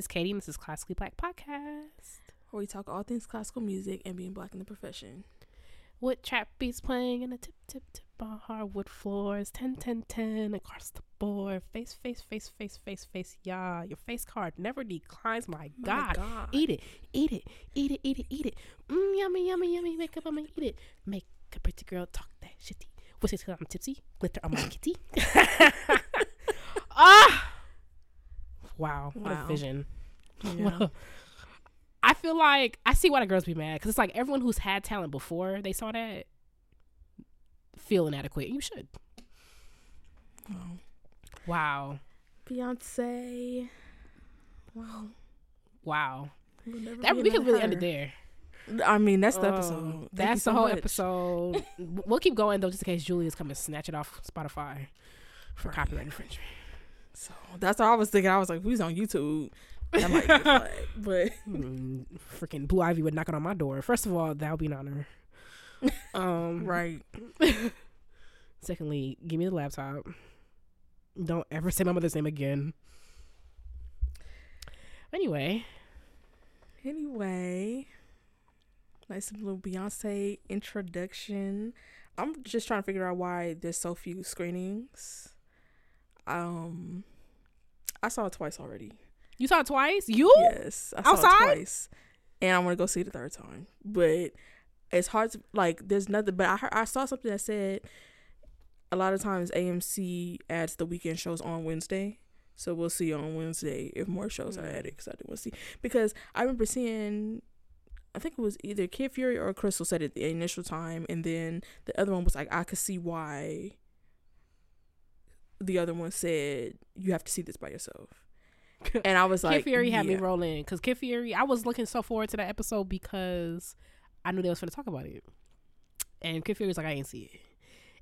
It's Katie, and this is Classically Black Podcast. where we talk all things classical music and being black in the profession. With trap beats playing in a tip, tip, tip on hardwood floors. 10, 10, 10 across the board. Face, face, face, face, face, face. Yeah, your face card never declines. My God. God. Eat it, eat it, eat it, eat it, eat it. Mm, yummy, yummy, yummy. Make up, I'ma eat it. Make a pretty girl talk that shitty. What's it? I'm tipsy. Glitter on my kitty. ah! Wow, what a vision. Yeah. I feel like I see why the girls be mad because it's like everyone who's had talent before they saw that feel inadequate. You should. Wow. Wow. Beyonce. Wow. Wow. We'll That we could really end it there. I mean, that's the Um, episode. Thank That's so the whole much. episode. we'll keep going though, just in case Julia's coming to snatch it off Spotify for Right. copyright infringement. So that's what I was thinking. I was like, who's on YouTube? Get flagged. But Mm, freaking Blue Ivy would knock it on my door. First of all, that would be an honor. Um, right. Secondly, give me the laptop. Don't ever say my mother's name again. Anyway, Anyway, nice little Beyonce introduction. I'm just trying to figure out why there's so few screenings. Um, I saw it twice already. you saw it twice. You? Yes, I saw Outside? it twice, and I want to go see it the third time. But it's hard to like. There's nothing. But I heard, I saw something that said a lot of times AMC adds the weekend shows on Wednesday. So we'll see on Wednesday if more shows are Mm. added because I didn't want to see because I remember seeing. I think it was either Kid Fury or Crystal said it the initial time, and then the other one was like, I could see why. The other one said you have to see this by yourself, and I was like, Kid Fury had me yeah. rolling because Kid Fury. I was looking so forward to that episode because I knew they was going to talk about it, and Kid Fury was like, "I ain't see it,"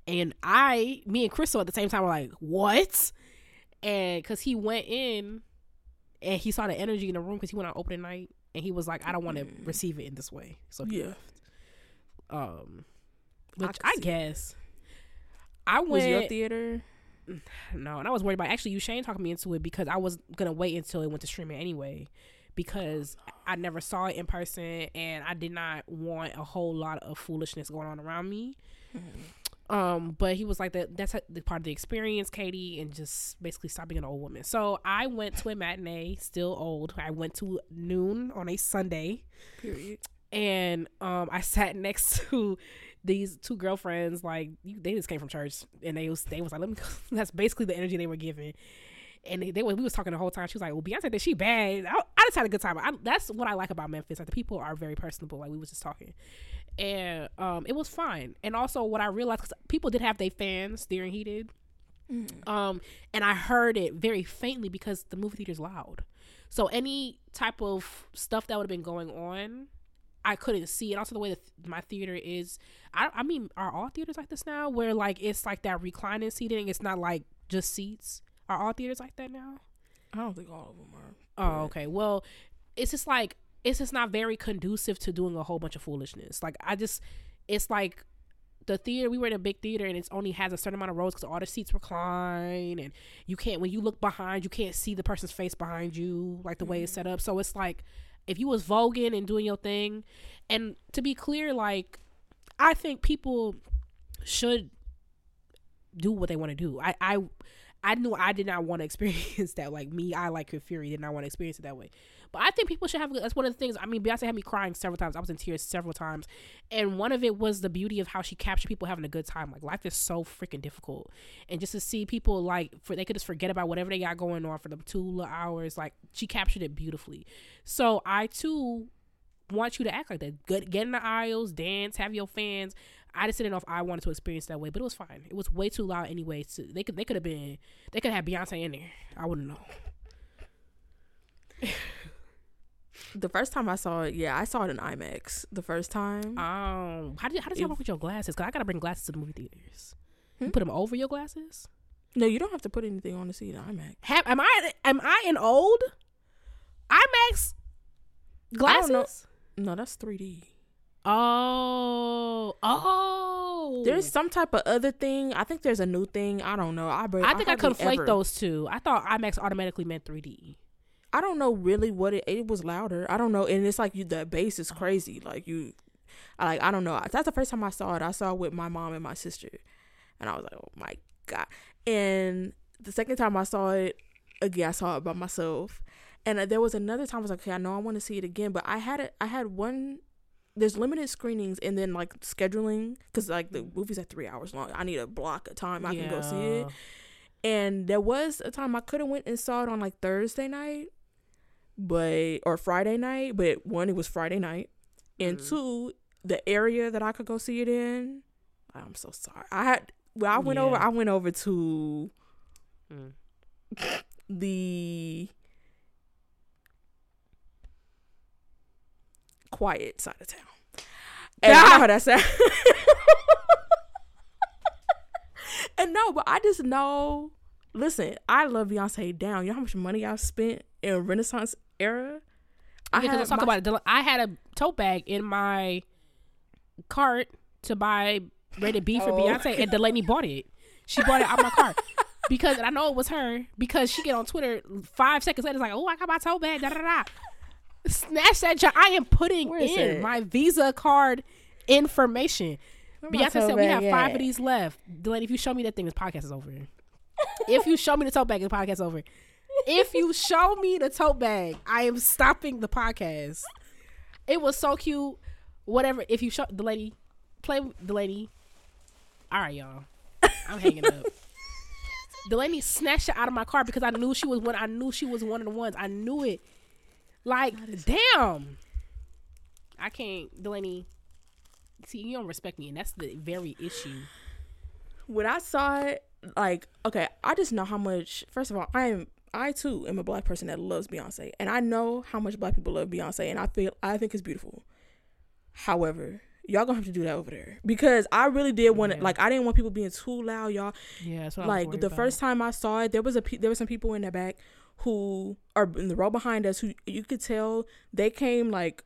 and I, me and Crystal at the same time were like, "What?" And because he went in and he saw the energy in the room because he went on opening night and he was like, "I don't want to Mm. receive it in this way," so he Yeah. left. Um, which I, see. guess I Was went. your theater? No, and I was worried about actually you Shane talking me into it because I was gonna wait until it went to streaming anyway because I never saw it in person and I did not want a whole lot of foolishness going on around me. Um, but he was like that that's the part of the experience, Katie, and just basically stop being an old woman. So I went to a matinee, still old. I went to noon on a Sunday Period. and um I sat next to these two girlfriends like you, they just came from church and they was they was like let me go. that's basically the energy they were giving. And they, they were we was talking the whole time. She was like well Beyonce that she bad. I, I just had a good time. I, that's what I like about Memphis like the people are very personable like we was just talking. And um it was fine. And also what I realized because people did have their fans during heated. Um and I heard it very faintly because the movie theater's loud. So any type of stuff that would have been going on I couldn't see it. Also, the way that my theater is, I, I mean, are all theaters like this now? Where like it's like that reclining seating. It's not like just seats. Are all theaters like that now? I don't think all of them are. Oh, okay. Well, it's just like it's just not very conducive to doing a whole bunch of foolishness. Like I just, it's like the theater. We were in a big theater, and it only has a certain amount of rows because all the seats recline, and you can't when you look behind, you can't see the person's face behind you, like the way it's set up. So it's like if you was voguing and doing your thing, and to be clear, like I think people should do what they want to do. I I I knew I did not want to experience that. Like me, I like Fury did not want to experience it that way. But I think people should have. That's one of the things. I mean, Beyonce had me crying several times. I was in tears several times, and one of it was the beauty of how she captured people having a good time. Like life is so freaking difficult, and just to see people like for they could just forget about whatever they got going on for them two little hours. Like she captured it beautifully. So I too want you to act like that. Get, get in the aisles, dance, have your fans. I just didn't know if I wanted to experience that way, but it was fine. It was way too loud anyway. So they could they could have been they could have Beyonce in there. I wouldn't know. The first time I saw it, yeah, I saw it in IMAX. The first time, Um, how did how does If- work with your glasses? Cause I gotta bring glasses to the movie theaters. You Hmm? put them over your glasses. no, you don't have to put anything on to see it in IMAX. Have am I am I an old IMAX glasses? No, that's 3D. Oh, oh. There's some type of other thing. I think there's a new thing. I don't know. I, I think I, conflate ever- those two. I thought IMAX automatically meant 3D. I don't know really what it. It was louder. I don't know, and it's like you. The bass is crazy. Like you, I like I don't know. That's the first time I saw it. I saw it with my mom and my sister, and I was like, oh my god. And the second time I saw it, again, I saw it by myself. And there was another time I was like, okay, I know I want to see it again, but I had it. I had one. There's limited screenings and then like scheduling because like the movie's at three hours long. I need a block of time I can go see it. And there was a time I could have went and saw it on like Thursday night, but or Friday night. But one, it was Friday night, and Mhm. two, the area that I could go see it in. I'm so sorry. I had well, I went Yeah. over. I went over to Mm. the quiet side of town. And I know how that sounds. and no, but I just know. Listen, I love Beyonce down. You know how much money I've spent in Renaissance era. I yeah, had let's talk my- about it. I had a tote bag in my cart to buy rated B for Oh. Beyonce, and Dalanie bought it. She bought it out my cart because and I know it was her because she get on Twitter five seconds later, it's like, "Oh, I got my tote bag." Da da da. Snatch that! jo- I am putting in it? my Visa card information. Where Beyonce said we have five at? of these left. Dalanie, if you show me that thing, this podcast is over. if you show me the tote bag, the podcast is over. If you show me the tote bag, I am stopping the podcast. It was so cute. Whatever. If you show the lady, play with the lady. All right, y'all. I'm hanging up. Dalanie snatched it out of my car because I knew she was one. I knew she was one of the ones. I knew it. Like, damn. I can't, Dalanie. See, you don't respect me, and that's the very issue. when I saw it, like, okay, I just know how much. First of all, I am, I too am a black person that loves Beyonce, and I know how much black people love Beyonce, and I feel, I think it's beautiful. However, y'all gonna have to do that over there because I really did want to, Yeah. like, I didn't want people being too loud, y'all. Yeah, that's what like the first time I saw it, there was a there were some people in the back who are in the row behind us who you could tell they came like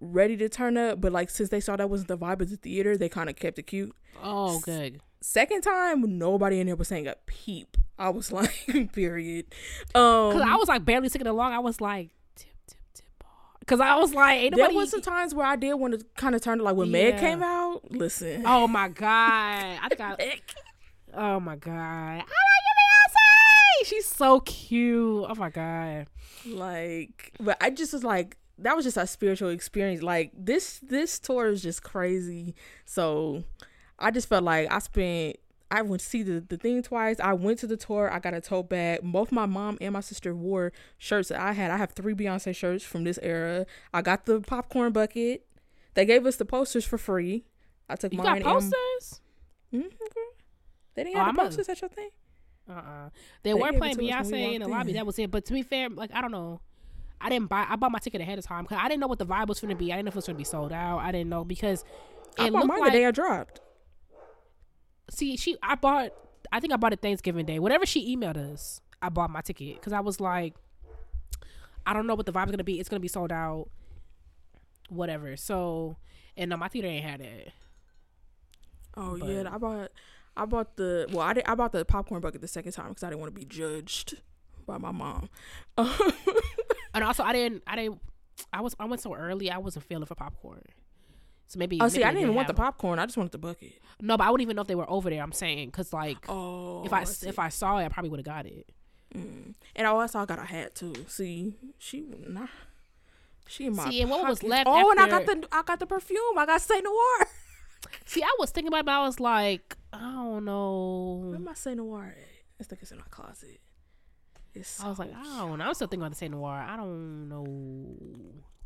ready to turn up, but like since they saw that wasn't the vibe of the theater, they kind of kept it cute. Oh, good. Second time, nobody in there was saying a peep. I was like, period. Um, Because I was like barely singing along. I was like, tip, tip, tip. Because I was like, ain't there nobody. was some times where I did want to kind of turn it like when Meg came out. Listen, oh my God. I think I. Oh my God. I like you, Beyonce. She's so cute. Oh my God. like, but I just was like, that was just a spiritual experience. Like this, this tour is just crazy. So I just felt like I spent. I went to see the, the thing twice. I went to the tour. I got a tote bag. Both my mom and my sister wore shirts that I had. I have three Beyonce shirts from this era. I got the popcorn bucket. They gave us the posters for free. I took You mine. got and- posters? Mhm. They didn't Oh, have I'm the a- posters at your thing. Uh uh They, They were playing we Beyonce in the walked lobby. in. That was it. But to be fair, like, I don't know. I didn't buy. I bought my ticket ahead of time because I didn't know what the vibe was going to be. I didn't know if it was going to be sold out. I didn't know because I it bought looked mine like the day I dropped. See she i bought i think i bought it thanksgiving day whatever she emailed us i bought my ticket because i was like i don't know what the vibe's gonna be it's gonna be sold out whatever so and no my theater ain't had it Oh But- yeah, I bought. I bought the well. I did. I bought the popcorn bucket the second time because I didn't want to be judged by my mom. and also i didn't i didn't i was i went so early i wasn't feeling for popcorn so maybe oh, see, I didn't even want the popcorn. I just wanted the bucket. no but i wouldn't even know if they were over there i'm saying because like Oh, if i if i saw it i probably would have got it Mm. and I also got a hat too. See, she nah. She in my See, and what was left Oh, and I got the I got the perfume. I got Cé Noir. see i was thinking about it but i was like i don't know. Where my Cé Noir at? I think it's in my closet. It's I was like, I don't know. I'm still thinking about the Cé Noir. I don't know.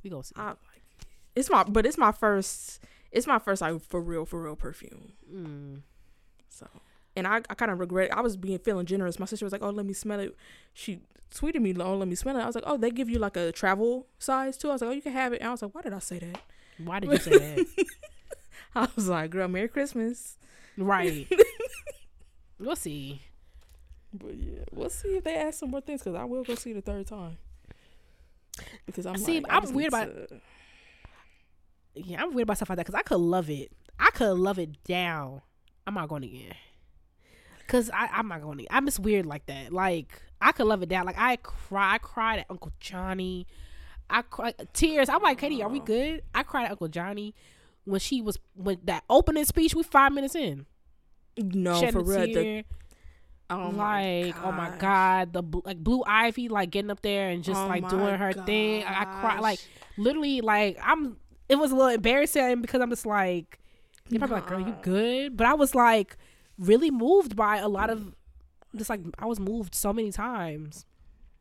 We gonna see. I. It's my but it's my first it's my first like for real for real perfume. Mm. So and I, I kind of regret I was being feeling generous. My sister was like, "Oh, let me smell it." She tweeted me, "Oh, let me smell it." I was like, "Oh, they give you like a travel size too." I was like, "Oh, you can have it." And I was like, "Why did I say that?" Why did you say that? I was like, "Girl, Merry Christmas." right. We'll see. But yeah, we'll see if they ask some more things because I will go see it a third time. Because I'm See, like, I'm weird about- to- Yeah, I'm weird about stuff like that because I could love it. I could love it down. I'm not going again. Cause I, I'm not going to. I'm just weird like that. Like I could love it down. Like I cry. I cried at Uncle Johnny. I cry tears. I'm like, Katie, are we good? I cried at Uncle Johnny when she was when that opening speech. We five minutes in. No, shedding for real. The, oh my like oh my god the like blue ivy like getting up there and just Oh like doing her thing I, I cry like literally like i'm it was a little embarrassing because i'm just like you're probably like girl you good? But i was like really moved by a lot of just like i was moved so many times.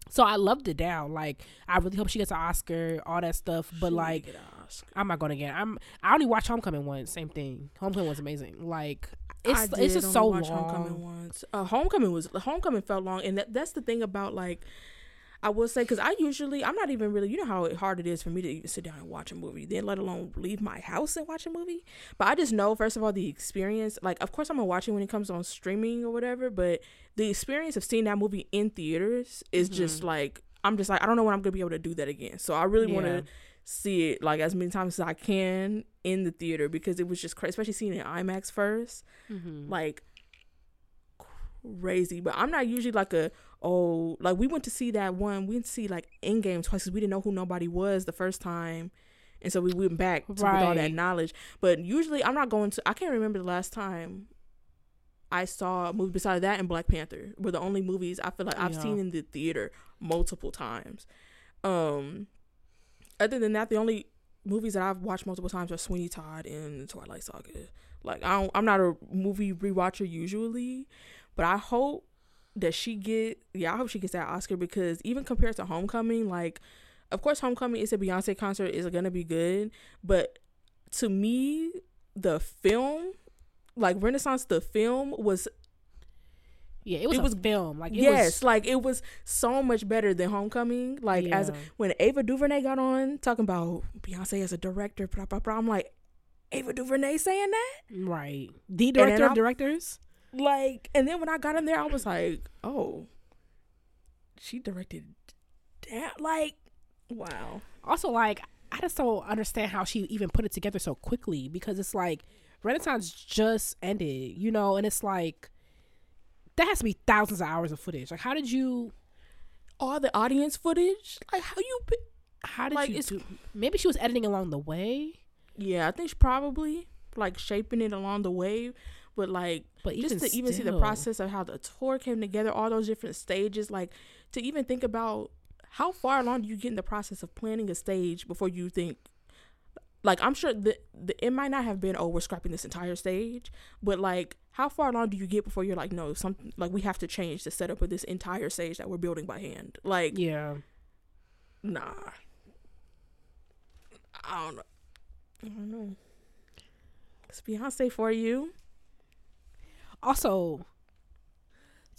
So i loved it down. Like i really hope she gets an oscar all that stuff but She like get an Oscar. i'm not gonna get i'm i only watched homecoming once same thing. Homecoming was amazing. Like it's it's just only so long Homecoming once. Uh, Homecoming was Homecoming felt long, and that, that's the thing about like I will say because I usually I'm not even really you know how hard it is for me to even sit down and watch a movie, then let alone leave my house and watch a movie. But I just know first of all the experience. Like of course I'm gonna watch it when it comes on streaming or whatever, but the experience of seeing that movie in theaters is just like I'm just like I don't know when I'm gonna be able to do that again. So I really want to see it like as many times as I can in the theater because it was just crazy, especially seeing it in IMAX first Mhm. like crazy. But I'm not usually like a oh like we went to see that one. We went to see like Endgame twice because we didn't know who nobody was the first time, and so we went back to, with all that knowledge. But usually I'm not going to. I can't remember the last time. I saw a movie besides that and Black Panther were the only movies I feel like I've Yeah. seen in the theater multiple times. Um, other than that, the only movies that I've watched multiple times are Sweeney Todd and Twilight Saga. Like I don't, I'm not a movie rewatcher usually, but I hope that she get yeah I hope she gets that Oscar because even compared to Homecoming, like of course Homecoming is a Beyonce concert is gonna be good, but to me the film like Renaissance the film was Yeah, it was It was- film. Like it yes was, like it was so much better than Homecoming like as when Ava DuVernay got on talking about Beyonce as a director blah blah blah I'm like Ava DuVernay saying that right. The director of directors. Like and then when I got in there I was like oh she directed that like wow Also, like I just don't understand how she even put it together so quickly because it's like Renaissance just ended, you know, and it's like that has to be thousands of hours of footage. Like, how did you? all the audience footage like how you How did Like, you? Do, maybe she was editing along the way, yeah I think she probably like shaping it along the way but like but even just to even see the process of how the tour came together, all those different stages, like to even think about how far along do you get in the process of planning a stage before you think like I'm sure that the, it might not have been oh we're scrapping this entire stage, but like how far along do you get before you're like no something like we have to change the setup of this entire stage that we're building by hand? Like Yeah, nah. I don't know. I don't know. It's Beyonce for you Also,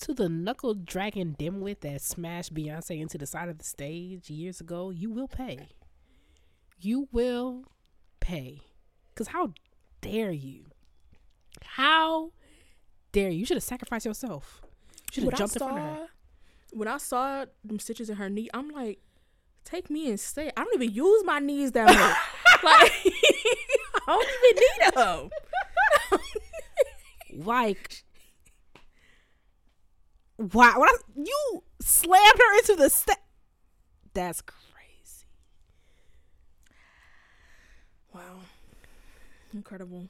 to the knuckle dragging dimwit that smashed Beyonce into the side of the stage years ago, you will pay. You will pay. Because how dare you? How dare you? You should have sacrificed yourself. You should have I jumped in front of her. saw- When I saw them stitches in her knee, I'm like, take me and stay. I don't even use my knees that much. like, I don't even need them. Like, why? When I, you slammed her into the step. That's crazy. Wow, incredible.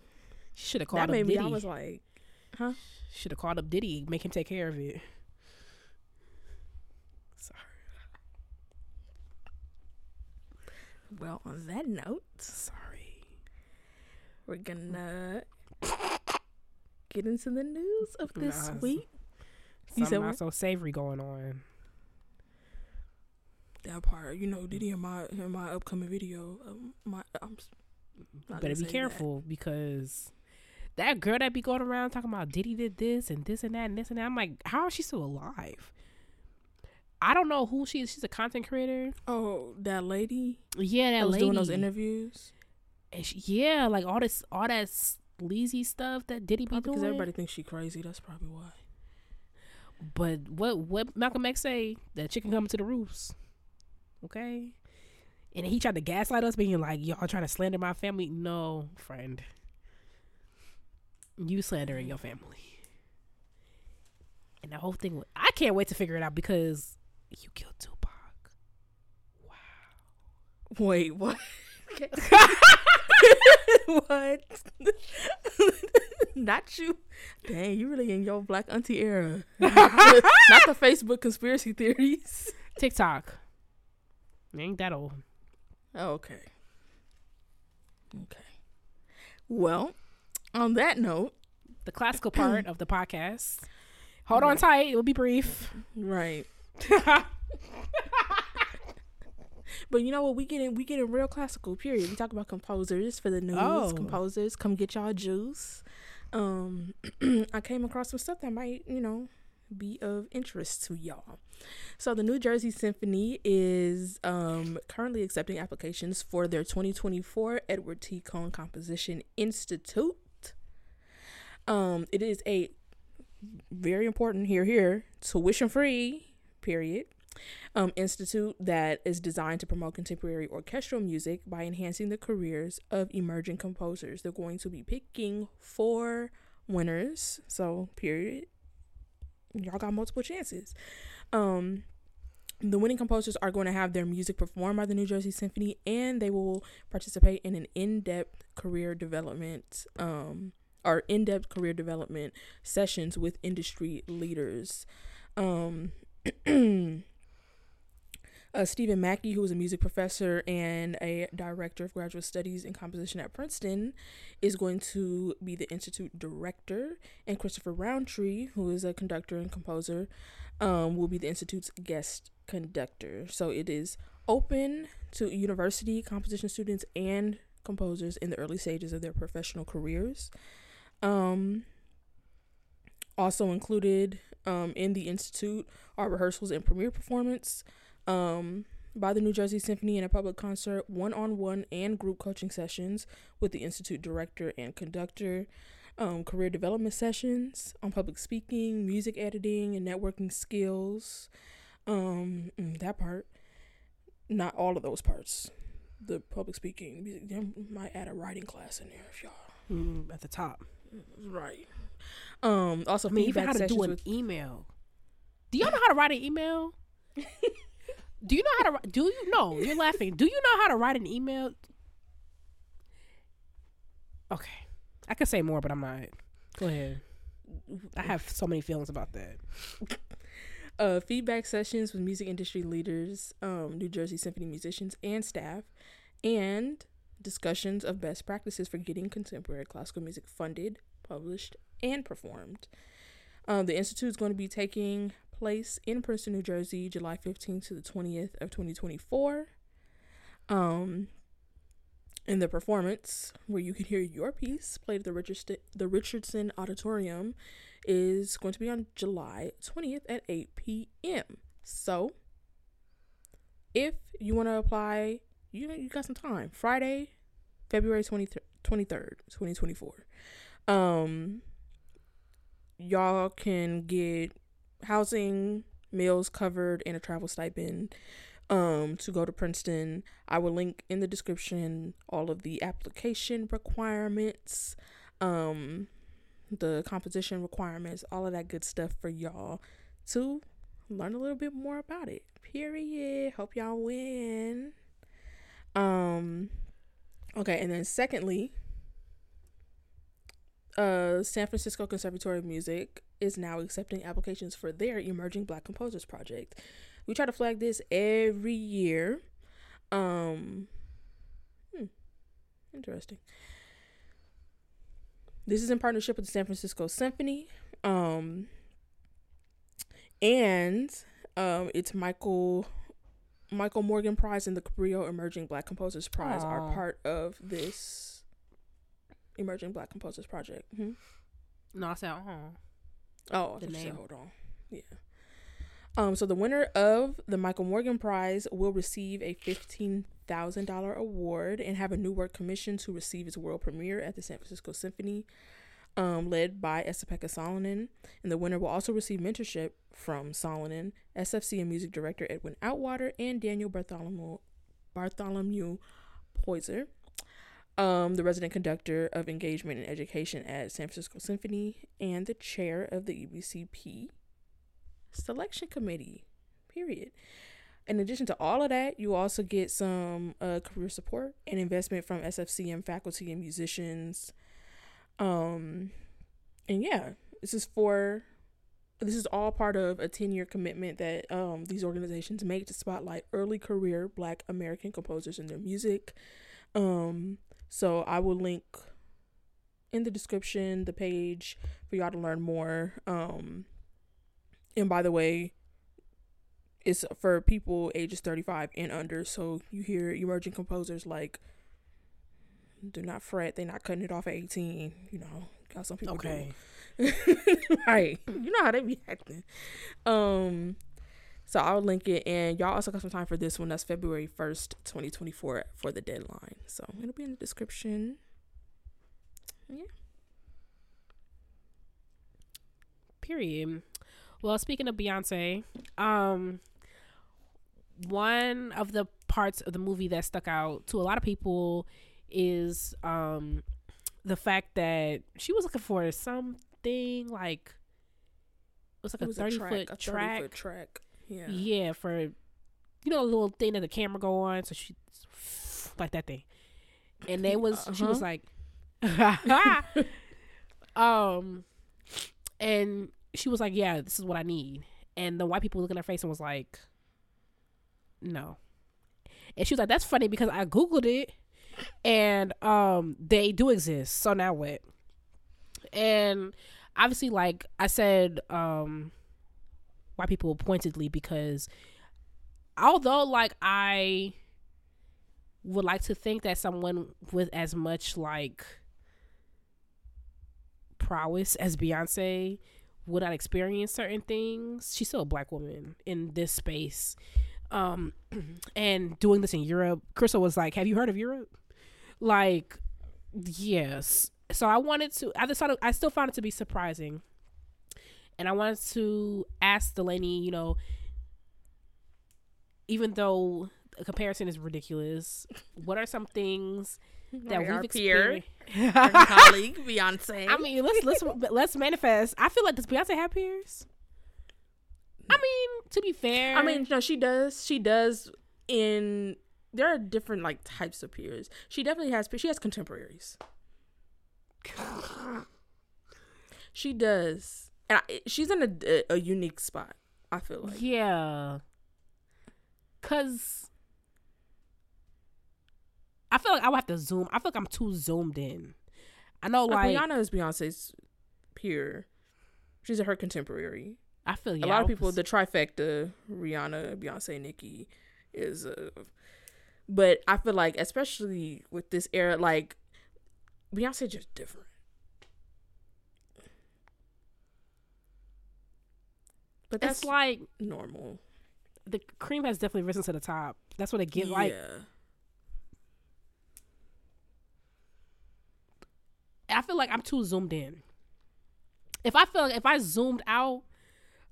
She should have called That up made me. Diddy. I was like, huh? Should have called up Diddy, make him take care of it. Sorry. Well, on that note, Sorry. we're gonna get into the news of this Nah, week. You Something said not what? so savory going on. That part, you know, Diddy in my in my upcoming video. Um, my, I'm Better be say that. careful because that girl that be going around talking about Diddy did this and this and that and this and that. I'm like, how is she still alive? I don't know who she is. She's a content creator. Oh, that lady Yeah, that that was lady. doing those interviews. And she, yeah, like all this, all that sleazy stuff that Diddy be Probably because everybody thinks she crazy. That's probably why. But what what Malcolm X say that chicken coming to the roofs, okay? And he tried to gaslight us, being like, "Y'all trying to slander my family." No, friend, you slandering your family. And the whole thing, I can't wait to figure it out because you killed Tupac. Wow. Wait, what? what? Not you. Dang, you really in your black auntie era. Not the Facebook conspiracy theories. TikTok. Ain't that old. Okay. Okay. Well, on that note, the classical part of the podcast. Hold on tight. It will be brief. Right. but you know what? We get in we get in real classical. Period. We talk about composers for the news. Oh. Composers, come get y'all juice. Um, I came across some stuff that might you know be of interest to y'all. So the New Jersey Symphony is um, currently accepting applications for their 2024 Edward T. Cone Composition Institute. Um, it is a very important here here tuition free period um, institute that is designed to promote contemporary orchestral music by enhancing the careers of emerging composers. They're going to be picking four winners. So period. Y'all got multiple chances. Um, the winning composers are going to have their music performed by the New Jersey Symphony, and they will participate in an in-depth career development um, or in-depth career development sessions with industry leaders. Um, uh, Steven Mackey, who is a music professor and a director of graduate studies in composition at Princeton, is going to be the institute director, and Christopher Rountree, who is a conductor and composer, um, will be the institute's guest conductor. So it is open to university composition students and composers in the early stages of their professional careers. Um, also included um, in the institute are rehearsals and premiere performance um, by the New Jersey Symphony in a public concert, one-on-one and group coaching sessions with the institute director and conductor. Um, career development sessions on public speaking, music editing, and networking skills. Um, mm, that part, not all of those parts. The public speaking, music, might add a writing class in there if y'all Mm, at the top. right. Um, also I mean, even how to do an with email. Do y'all know how to write an email? do you know how to? Do you know? You're laughing. Do you know how to write an email? Okay, I could say more, but I'm not. Go ahead. I have so many feelings about that. uh, feedback sessions with music industry leaders, um, New Jersey Symphony musicians and staff, and discussions of best practices for getting contemporary classical music funded, published, and performed. Um, the institute is going to be taking place in Princeton, New Jersey, July 15th to the 20th of 2024. Um, in the performance, where you can hear your piece played at the Richardson, the Richardson Auditorium, is going to be on July 20th at 8 p.m. So, if you want to apply, you you got some time. Friday, February 23rd, 23rd 2024. Um, y'all can get housing, meals covered, and a travel stipend um to go to Princeton. I will link in the description all of the application requirements, um the composition requirements, all of that good stuff for y'all to learn a little bit more about it. Period. Hope y'all win. Um okay, and then secondly, uh San Francisco Conservatory of Music is now accepting applications for their Emerging Black Composers project. We try to flag this every year. Um hmm, interesting. This is in partnership with the San Francisco Symphony. Um and um it's Michael Michael Morgan Prize and the Cabrillo Emerging Black Composers Prize are part of this Emerging Black Composers project. hmm No, I said, oh, Oh, The I thought you said, name. hold on. Yeah. Um. So the winner of the Michael Morgan Prize will receive a fifteen thousand dollar award and have a new work commissioned to receive its world premiere at the San Francisco Symphony, um, led by Esa-Pekka Salonen. And the winner will also receive mentorship from Salonen, SFCM music director Edwin Outwater, and Daniel Bartholomew Bartholomew Poyser. Um, the resident conductor of engagement and education at San Francisco Symphony and the chair of the EBCP selection committee. Period. In addition to all of that, you also get some uh, career support and investment from SFCM faculty and musicians. Um, and yeah, this is for this is all part of a 10 year commitment that um, these organizations make to spotlight early career black American composers and their music. Um, so I will link in the description the page for y'all to learn more. Um, and by the way, it's for people ages 35 and under. So you hear emerging composers like, do not fret, they're not cutting it off at 18. You know, got some people Okay. right. You know how they be acting. Um so I'll link it and y'all also got some time for this one. That's February first, twenty twenty four for the deadline. So it'll be in the description. Yeah. Period. Well, speaking of Beyonce, um, one of the parts of the movie that stuck out to a lot of people is um the fact that she was looking for something like it was like It a was thirty track, foot a 30 track. foot track. Yeah. Yeah, for you know, a little thing that the camera go on, so she like that thing. And they was she was like um and she was like, Yeah, this is what I need. And the white people looked in her face and was like, No. And she was like, That's funny because I Googled it and um they do exist. So now what? And obviously like I said, um white people pointedly because although like I would like to think that someone with as much like prowess as Beyonce would not experience certain things. She's still a black woman in this space. Um and doing this in Europe. Crystal was like, Have you heard of Europe? Like, yes. So I wanted to I just thought I still found it to be surprising. And I wanted to ask Dalanie, you know, even though a comparison is ridiculous, what are some things that we've experienced? colleague, Beyonce. I mean, let's let's let's manifest. I feel like does Beyonce have peers? I mean, to be fair, I mean, no, she does. She does in there are different like types of peers. She definitely has peers. she has contemporaries. She does. And I, she's in a, a unique spot, I feel like. yeah, cause I feel like I would have to zoom. I feel like I'm too zoomed in. I know, Like, like Rihanna is Beyonce's peer. She's her contemporary. I feel yeah, a lot of people, was- the trifecta, Rihanna, Beyonce, Nicki, is uh but I feel like especially with this era, like Beyonce just different. But that's it's like normal. the cream has definitely risen to the top. That's what it get like. I feel like I'm too zoomed in. If I feel like if I zoomed out,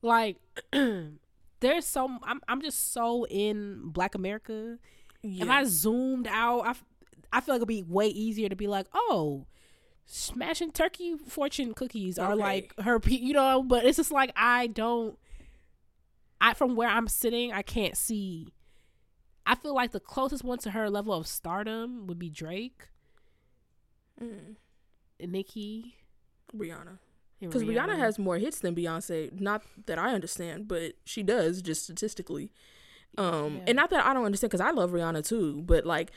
like there's so I'm I'm just so in Black America. If I zoomed out, I, f- I feel like it'd be way easier to be like, oh, smashing turkey fortune cookies are Okay. like her, pe- you know. But it's just like I don't. I from where I'm sitting, I can't see. I feel like the closest one to her level of stardom would be Drake, Mm. Nicki, Rihanna. Because Rihanna has more hits than Beyonce. Not that I understand, but she does just statistically. Um, Yeah. and not that I don't understand because I love Rihanna too, but like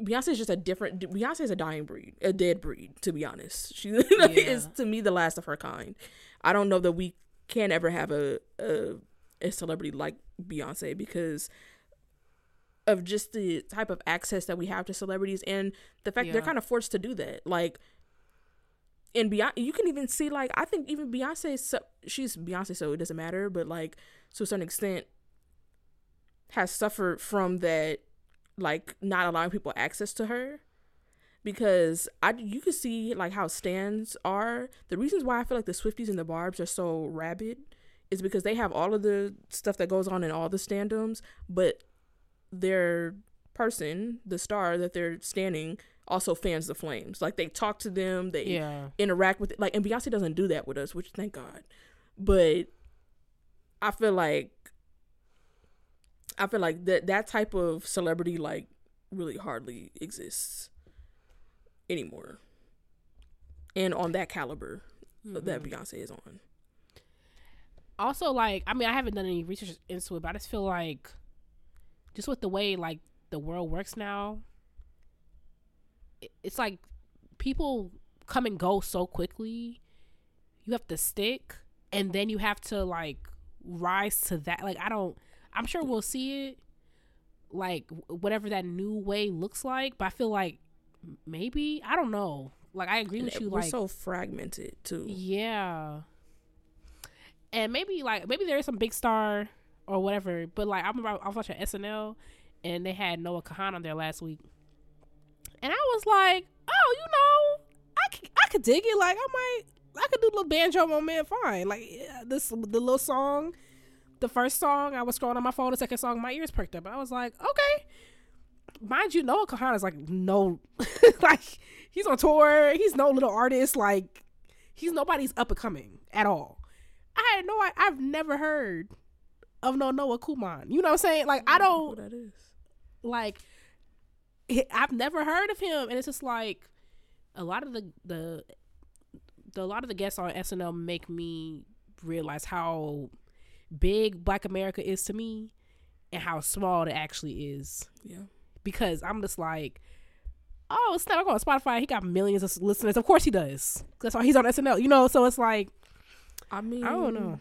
Beyonce is just a different. Beyonce is a dying breed, a dead breed. To be honest, she is to me the last of her kind. I don't know that we can ever have a a, a celebrity like Beyonce because of just the type of access that we have to celebrities and the fact they're kind of forced to do that. Like and Beyonce, you can even see like I think even Beyonce, she's Beyonce, so it doesn't matter. But like to a certain extent, has suffered from that, like not allowing people access to her, because I you can see like how stands are. The reasons why I feel like the Swifties and the Barbs are so rabid is because they have all of the stuff that goes on in all the standums, but their person, the star that they're standing, also fans the flames. Like they talk to them, they yeah. interact with it. Like and Beyonce doesn't do that with us, which thank God. But I feel like I feel like that that type of celebrity like really hardly exists anymore. And on that caliber Mm-hmm. that Beyonce is on. also like i mean i haven't done any research into it but i just feel like just with the way like the world works now it's like people come and go so quickly you have to stick and then you have to like rise to that like i don't i'm sure we'll see it like whatever that new way looks like but i feel like maybe i don't know like i agree And with you we're like so fragmented too. yeah. And maybe like maybe there is some big star or whatever, but like I remember I was watching SNL and they had Noah Kahan on there last week, and I was like, oh, you know, I could, I could dig it. Like I might I could do a little banjo moment, fine. Like yeah, this the little song, the first song I was scrolling on my phone, the second song my ears perked up. I was like, okay. Mind you, Noah Kahan is like no, like he's on tour. He's no little artist. Like he's nobody's up and coming at all. I had no, I, I've never heard of no Noah Kuman. You know what I'm saying? Like I Who don't that is. like. I've never heard of him, and it's just like a lot of the the the a lot of the guests on SNL make me realize how big Black America is to me, and how small it actually is Yeah. Because I'm just like, oh, snap! I go on Spotify. He got millions of listeners. Of course he does. That's why he's on SNL. You know, so it's like I mean, I don't know.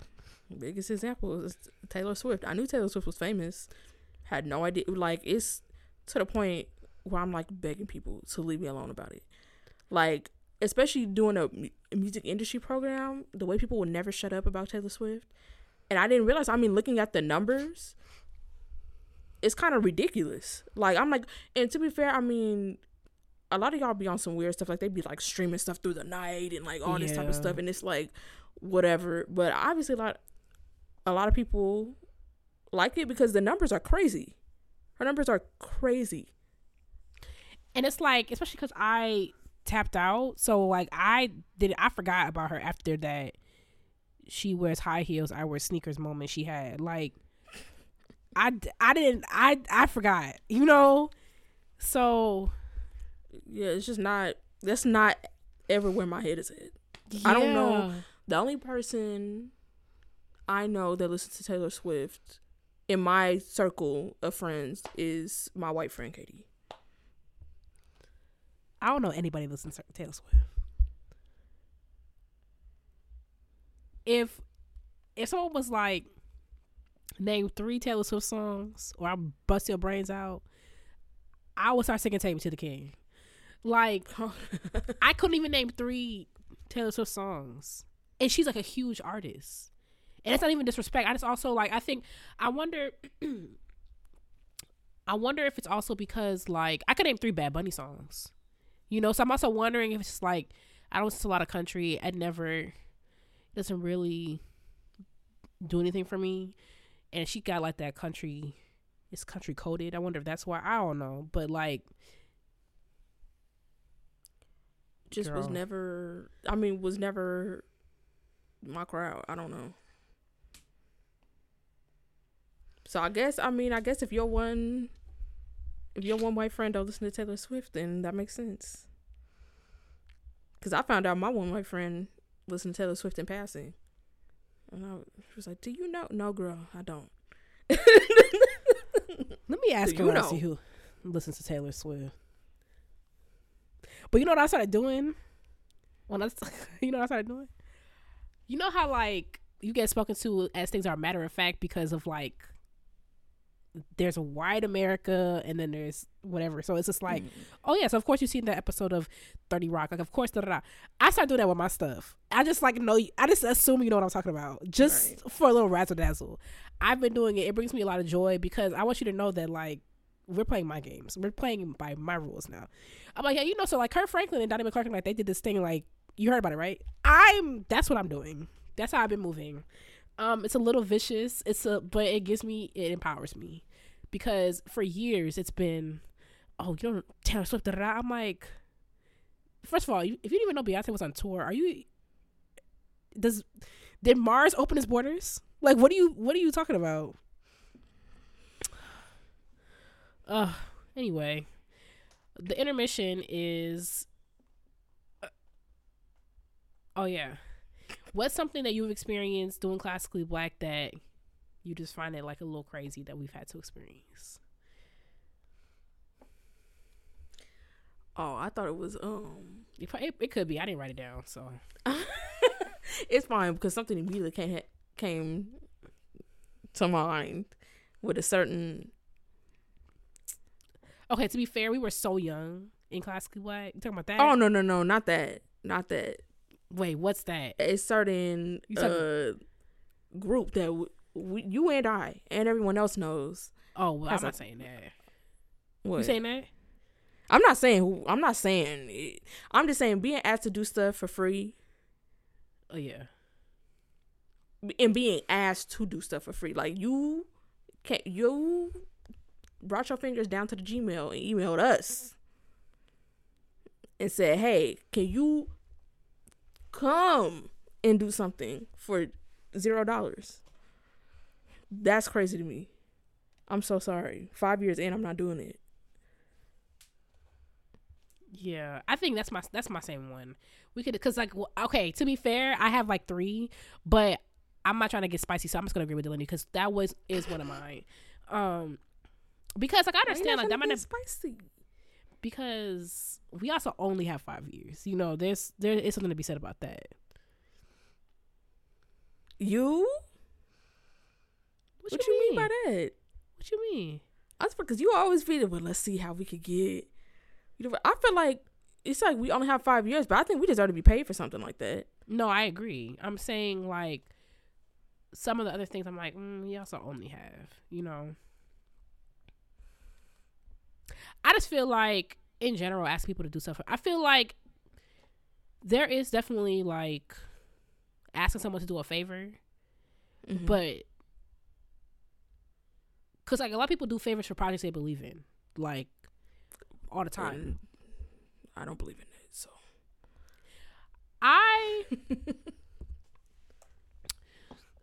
Biggest example is Taylor Swift. I knew Taylor Swift was famous. Had no idea. Like it's to the point where I'm like begging people to leave me alone about it. Like especially doing a music industry program, the way people would never shut up about Taylor Swift. And I didn't realize. I mean, looking at the numbers, it's kind of ridiculous. Like I'm like, and to be fair, I mean, a lot of y'all be on some weird stuff. Like they be like streaming stuff through the night and like all this type of stuff, and it's like whatever. But obviously, a lot, a lot of people like it because the numbers are crazy. Her numbers are crazy. and it's like especially because I tapped out, so like I did I forgot about her after that. She wears high heels. I wear sneakers. Moment she had like, I I didn't I I forgot. You know, so Yeah, it's just not. That's not ever where my head is at. I don't know. The only person I know that listens to Taylor Swift in my circle of friends is my white friend Katie. I don't know anybody listens to Taylor Swift. If if someone was like, name three Taylor Swift songs, or I'll bust your brains out, I would start singing "Take Me to the King." Like I couldn't even name three Taylor Swift songs, and she's like a huge artist. And it's not even disrespect. I just also like I think I wonder. I wonder if it's also because like I could name three Bad Bunny songs. You know, so I'm also wondering if it's just like I don't listen to a lot of country. I never it doesn't really do anything for me. And she got like that country it's country coded. I wonder if that's why I don't know. But like just was never I mean was never my crowd. I don't know. So I guess I mean I guess if you're one if your one white friend don't listen to Taylor Swift then that makes sense. Cuz I found out my one white friend listened to Taylor Swift in passing. And I she was like, "Do you know?" No, girl, I don't. let me ask you and see who listens to Taylor Swift. But you know what I started doing? When I you know what I started doing? You know how like you get spoken to as things are matter of fact because of like there's a white America and then there's whatever. So it's just like, oh yeah, so of course you've seen that episode of Thirty Rock. Like of course, da da da. I start doing that with my stuff. I just like know. I just assume you know what I'm talking about, just Right. for a little razzle dazzle. I've been doing it. It brings me a lot of joy because I want you to know that like we're playing my games. We're playing by my rules now. I'm like, yeah, you know, so like Kirk Franklin and Donnie McClurkin, like they did this thing. Like you heard about it, right? I'm. That's what I'm doing. That's how I've been moving. Um, it's a little vicious. It's a, but it gives me, it empowers me, because for years it's been, oh, you don't Taylor Swift. Da, da. I'm like, first of all, if you didn't even know Beyonce was on tour, are you? Does did Mars open his borders? Like, what are you what are you talking about? Uh, anyway, the intermission is. uh, oh yeah, what's something that you've experienced doing classically black that you just find it like a little crazy that we've had to experience? Oh, I thought it was um. It, it, it could be. I didn't write it down, so it's fine because something immediately came came to mind with a certain. okay. To be fair, we were so young in classically black. You talking about that? Oh no no no not that not that wait, what's that? a certain uh group that w- we, you and I and everyone else knows. Oh, well, I'm not a- saying that. What? You saying that? I'm not saying who. I'm not saying. It. I'm just saying being asked to do stuff for free Oh yeah. and being asked to do stuff for free. Like you can't you brought your fingers down to the Gmail and emailed us and said, Hey, can you come and do something for zero dollars? That's crazy to me. I'm so sorry. Five years in, I'm not doing it. Yeah, I think that's my that's my same one. We could because like okay, to be fair, I have like three, but I'm not trying to get spicy, so I'm just gonna agree with Dalanie because that was is one of mine. Um, because like I understand like that might not spicy. because we also only have five years. You know, there's there is something to be said about that. You? What, What, you, you mean? mean by that? What do you mean? That's because you always feel it, but let's see how we could get. You know, I feel like it's like we only have five years, but I think we deserve to be paid for something like that. No, I agree. I'm saying like some of the other things. I'm like, mm, we also only have, you know. I just feel like, in general, ask people to do stuff. I feel like there is definitely like asking someone to do a favor, Mhm. but because like a lot of people do favors for projects they believe in, like all the time. And I don't believe in it. So I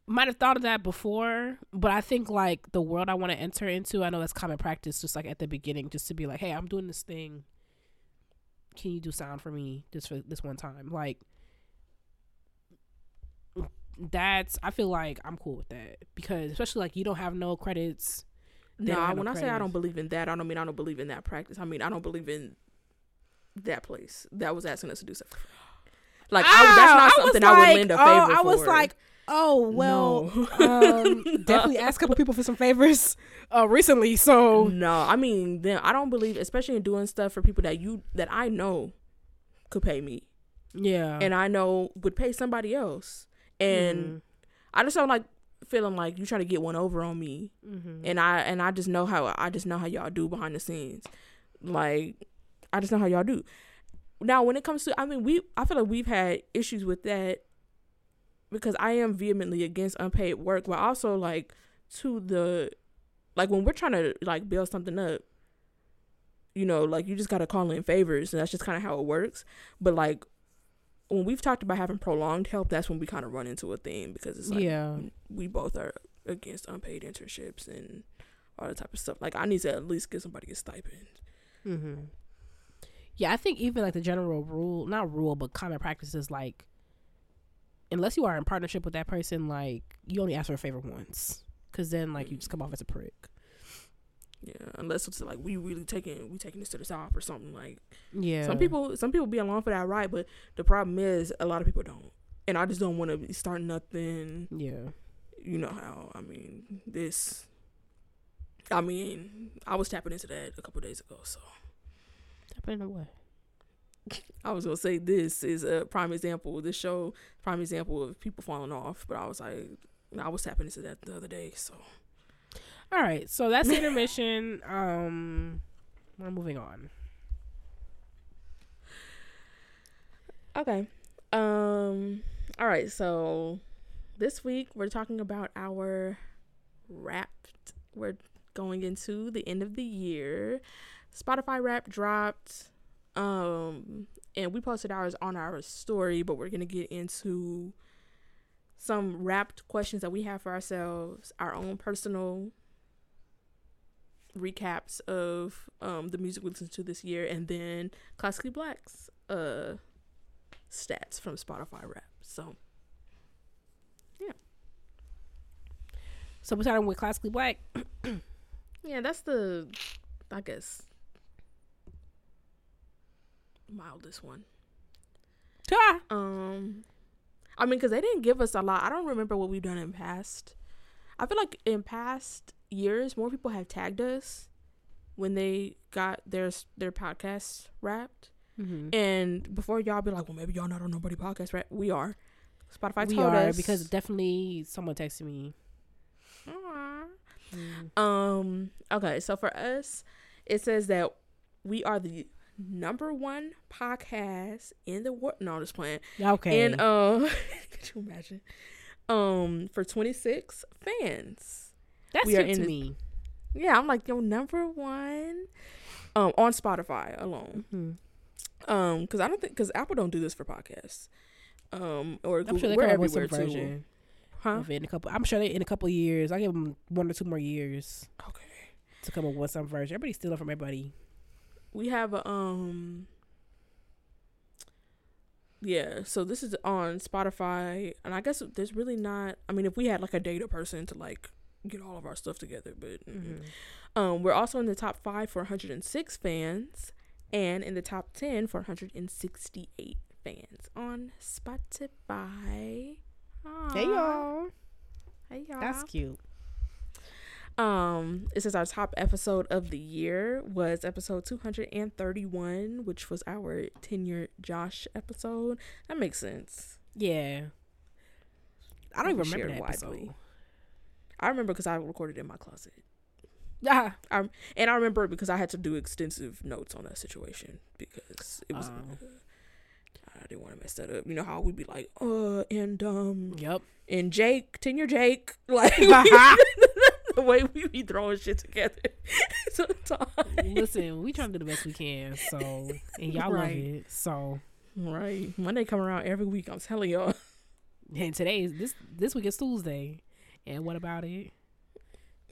might have thought of that before, but I think like the world I want to enter into, I know that's common practice, just like at the beginning, just to be like, hey, I'm doing this thing. Can you do sound for me just for this one time? Like, that's, I feel like I'm cool with that because, especially like you don't have no credits. No, have no when I say I don't believe in that, I don't mean I don't believe in that practice. I mean I don't believe in that place that was asking us to do something. Like I, that's not something I would like- lend a oh, favor I was for. like, oh well, No. um, definitely asked a couple people for some favors uh, recently. So no, I mean then I don't believe, especially in doing stuff for people that you that I know could pay me, yeah, and I know would pay somebody else, and I just don't like feeling like you trying to get one over on me, Mhm. and I and I just know how I just know how y'all do behind the scenes, like I just know how y'all do. Now when it comes to, I mean we I feel like we've had issues with that because I am vehemently against unpaid work, but also like to the like when we're trying to like build something up, you know, like you just gotta call in favors, and that's just kind of how it works. But like when we've talked about having prolonged help, that's when we kind of run into a thing because it's like yeah, we both are against unpaid internships and all that type of stuff. Like I need to at least give somebody a stipend. Mm-hmm. yeah. I think even like the general rule, not rule, but common practice is like, unless you are in partnership with that person, like you only ask for a favor once, because then like you just come off as a prick. Yeah, unless it's like we really taking we taking this to the top or something. Like Yeah, some people, some people be along for that ride, but the problem is a lot of people don't. And I just don't want to start nothing. Yeah, You know how I mean this. I mean, I was tapping into that a couple days ago, so Tapping on what. I was gonna say this is a prime example. This show, prime example of people falling off. But I was like, I was tapping into that the other day, so. All right, so that's intermission. Um, we're moving on. Okay. Um all right, so this week we're talking about our wrapped. We're going into the end of the year. Spotify wrap dropped um and we posted ours on our story, but we're going to get into some wrapped questions that we have for ourselves, our own personal recaps of um the music we listened to this year, and then classically blacks uh stats from Spotify wrap. So yeah. So we're starting with classically black. yeah, that's the I guess mildest one. Ah. Um, I mean, because they didn't give us a lot. I don't remember what we've done in past. I feel like in past years, more people have tagged us when they got their their podcasts wrapped. Mm-hmm. And before y'all be like, well, maybe y'all not on nobody podcast, right? We are. Spotify we told are us because definitely someone texted me. Mm. Um. Okay. So for us, it says that we are the number one podcast in the world. No, I'm just playing. Okay. And um, could you imagine? Um, for 26 fans. That's we are in to me. Yeah, I'm like yo number one. Um, on Spotify alone. Mhm. Um, because I don't think because Apple don't do this for podcasts. Um, or I'm Google. sure they we're everywhere too. version Huh? in a couple. I'm sure they in a couple years. I give them one or two more years Okay. to come up with some version. Everybody's stealing from everybody. we have a um yeah so this is on spotify and i guess there's really not i mean if we had like a data person to like get all of our stuff together but mm, Mm-hmm. um we're also in the top five for 106 fans and in the top 10 for 168 fans on spotify Hey y'all, hey y'all that's cute. um, it says our top episode of the year was episode 231, which was our 10 year Josh episode. That makes sense. Yeah, I don't even remember that episode. widely. I remember because I recorded in my closet. Ah, And I remember because I had to do extensive notes on that situation because it was. Oh. I didn't want to mess that up. You know how we'd be like, uh, and um, yep. and Jake, tenure Jake, like the way we be throwing shit together sometimes. Listen, we trying to do the best we can. So, and y'all love it. So, Right. Monday come around every week. I'm telling y'all. and today is this this week is Tuesday. And what about it?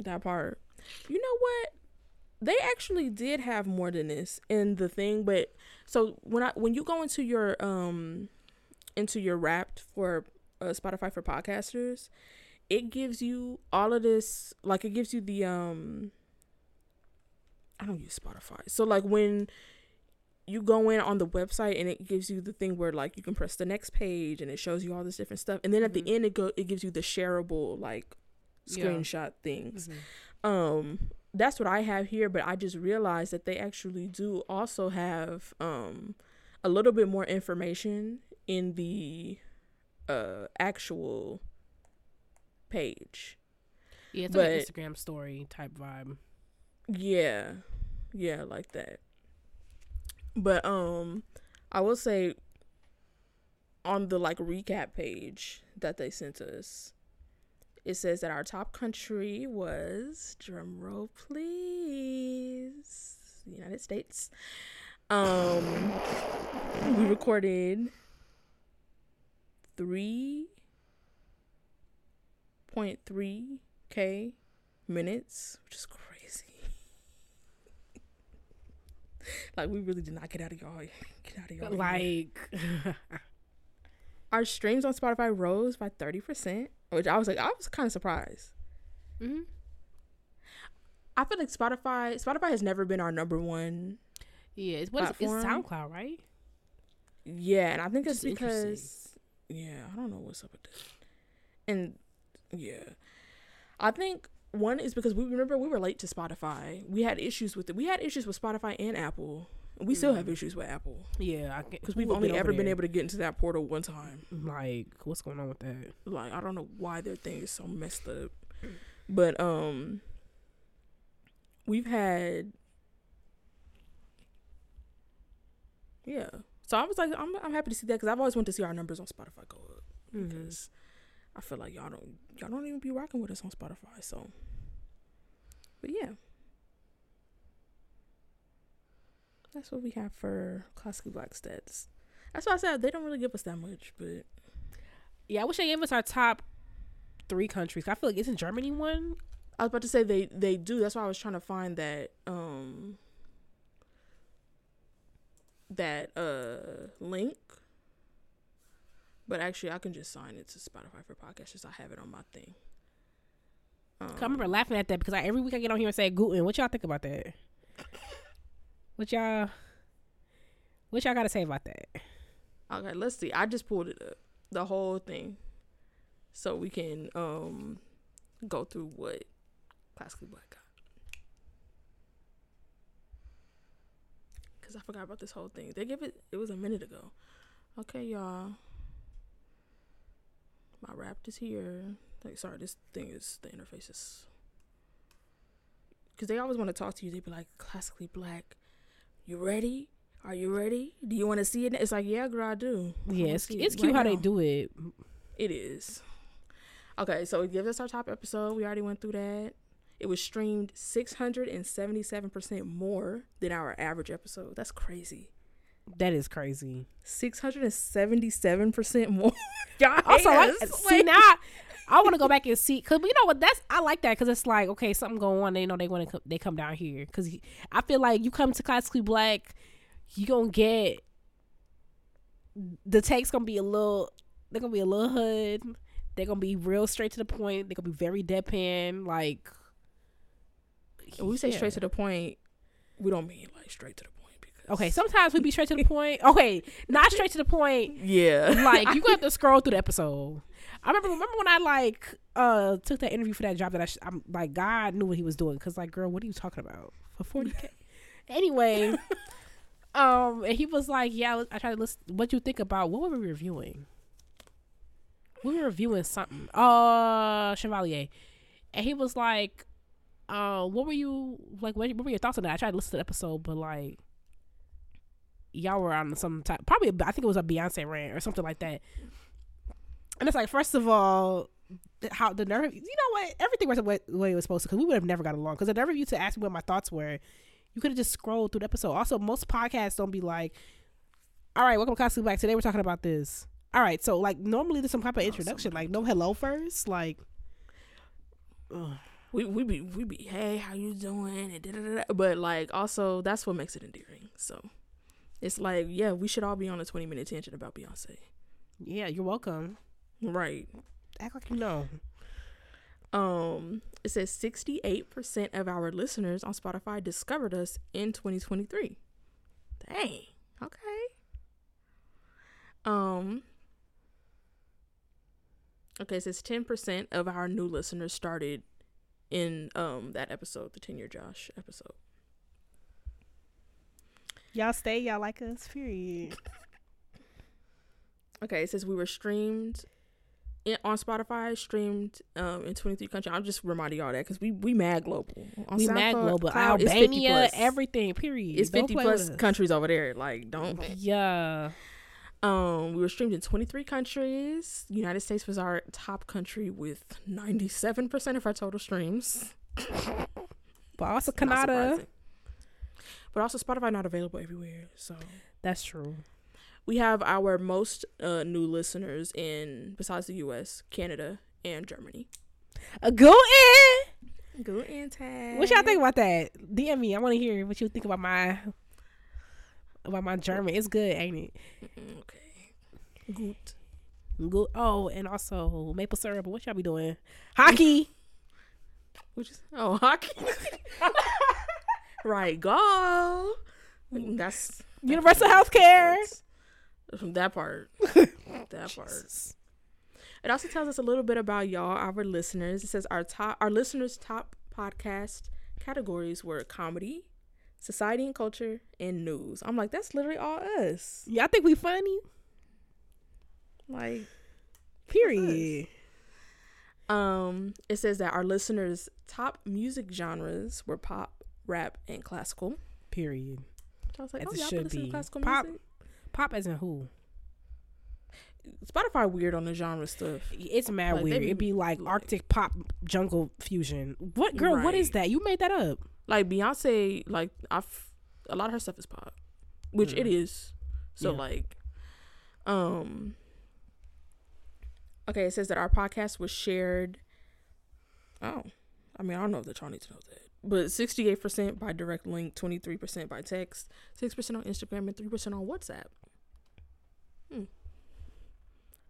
That part. You know what? They actually did have more than this in the thing, but so when I when you go into your um into your wrapped for uh, Spotify for podcasters, it gives you all of this like it gives you the um I don't use Spotify. So like when you go in on the website and it gives you the thing where like you can press the next page and it shows you all this different stuff and then at Mhm. the end it go it gives you the shareable like Yeah. screenshot things um that's what i have here but i just realized that they actually do also have um a little bit more information in the uh actual page Yeah, it's like an Instagram story type vibe. yeah yeah like that but um i will say on the like recap page that they sent us it says that our top country was drum roll please united states. Um we recorded 3.3k minutes which is crazy like we really did not get out of y'all get out of y'all Like, our streams on spotify rose by 30% which i was like i was kind of surprised Mhm. i feel like spotify spotify has never been our number one yeah, it's what is it? It's SoundCloud, right? Yeah, and I think it's because yeah, I don't know what's up with that. And yeah. I think one is because we remember we were late to Spotify. We had issues with it. We had issues with Spotify and Apple. We still have Mhm. issues with Apple Yeah, because we've only ever been able to get into that portal one time. Like, what's going on with that? Like I don't know why their thing is so messed up. But um we've had yeah. So I was like I'm I'm happy to see that cuz I've always wanted to see our numbers on Spotify go up. Mhm. because I feel like y'all don't y'all don't even be rocking with us on Spotify. So, but yeah, that's what we have for classically black stats. That's why I said they don't really give us that much, but Yeah, I wish they gave us our top three countries. I feel like isn't Germany one? I was about to say they they do. That's why I was trying to find that um that uh link. But actually, I can just sign it to Spotify for podcasts. Just I have it on my thing. Um, I remember laughing at that because I, every week I get on here and say Guten. What y'all think about that? What y'all? What y'all got to say about that? Okay, let's see. I just pulled it up, the whole thing, so we can um go through what classically black got. Cause I forgot about this whole thing. They give it. It was a minute ago. Okay, y'all. My wrap is here. Like, sorry, this thing is the interface is. Cause they always want to talk to you. They be like, classically black. You ready? Are you ready? Do you want to see it? It's like, yeah, girl, I do. Yeah, it's, it it's cute right how they do it. It is. Okay, so it gives us our top episode. We already went through that. It was streamed 677% more than our average episode. That's crazy. That is crazy. 677% more. Y'all Also, I, see now I, want to go back and see because you know what that's I like that because it's like okay something going on they know they want to they come down here because I feel like you come to classically black you gonna get the takes gonna be a little they're gonna be a little hood they're gonna be real straight to the point they're gonna be very deadpan like When we say yeah. straight to the point, we don't mean like straight to the point. Okay sometimes we be straight to the point okay not straight to the point Yeah. like you got to scroll through the episode. I remember remember when I like uh took that interview for that job that I sh- I'm like God knew what he was doing because like girl what are you talking about for forty k? anyway, um, and he was like, yeah, I tried to listen. What you think about what were we reviewing? We were reviewing something. Uh, Chevalier, and he was like, uh, what were you like? What, what were your thoughts on that? I tried to listen to the episode, but like. Y'all were on some type, probably. I think it was a Beyonce rant or something like that. And it's like, first of all, how the nerve, you know what? Everything was the way, the way it was supposed to, because we would have never got along. Because the nerve of you to ask me what my thoughts were, you could have just scrolled through the episode. Also, most podcasts don't be like, all right, welcome to Classically Black. Today we're talking about this. All right, so like normally there's some type of oh, introduction, like no hello first, like. ugh. we we be we be hey how you doing and da, da, da, da. but like also that's what makes it endearing. So it's like yeah we should all be on a twenty minute tangent about Beyonce. Yeah, you're welcome. Right. Act like you know. Um, it says 68% of our listeners on Spotify discovered us in 2023. Dang. Okay. Um, okay, it says 10% of our new listeners started in um that episode, the 10 year Josh episode. Y'all stay, y'all like us, period. Okay, it says we were streamed in, on Spotify, streamed um in 23 countries. I'm just reminding y'all that because we we mad global. On we mad global. Cloud, 50 Albania, plus. everything, period. It's Don't 50 plus countries over there. Like, don't. Yeah. Um, we were streamed in 23 countries. United States was our top country with 97% of our total streams. But also Not Canada. Surprising. But also Spotify not available everywhere. So That's true. we have our most uh, new listeners in besides the US, Canada, and Germany. Uh, go in. Go in tag. What y'all think about that? DM me. I want to hear what you think about my about my German. It's good, ain't it? Okay. Good. Good. Oh, and also maple syrup. What y'all be doing? Hockey. Which is oh hockey. right, go. That's Universal health care. That part. that part. It also tells us a little bit about y'all, our listeners. It says our top our listeners' top podcast categories were comedy, society and culture, and news. I'm like, that's literally all us. Y'all think we funny? Like Period. Um, it says that our listeners' top music genres were pop, rap, and classical. Period. So I was like, As oh, y'all should be listening be. to classical Pop- music? Pop as in who? Spotify weird on the genre stuff. It's mad Like, weird. be It'd be like, like- Arctic pop jungle fusion. What girl? What is that? You made that up. Like Beyonce, like I've a lot of her stuff is pop, which it Mm. is. So Yeah. like, um, Okay, it says that our podcast was shared. Oh, I mean, I don't know if y'all need to know that, but sixty-eight percent by direct link, twenty-three percent by text, six percent on Instagram, and three percent on WhatsApp.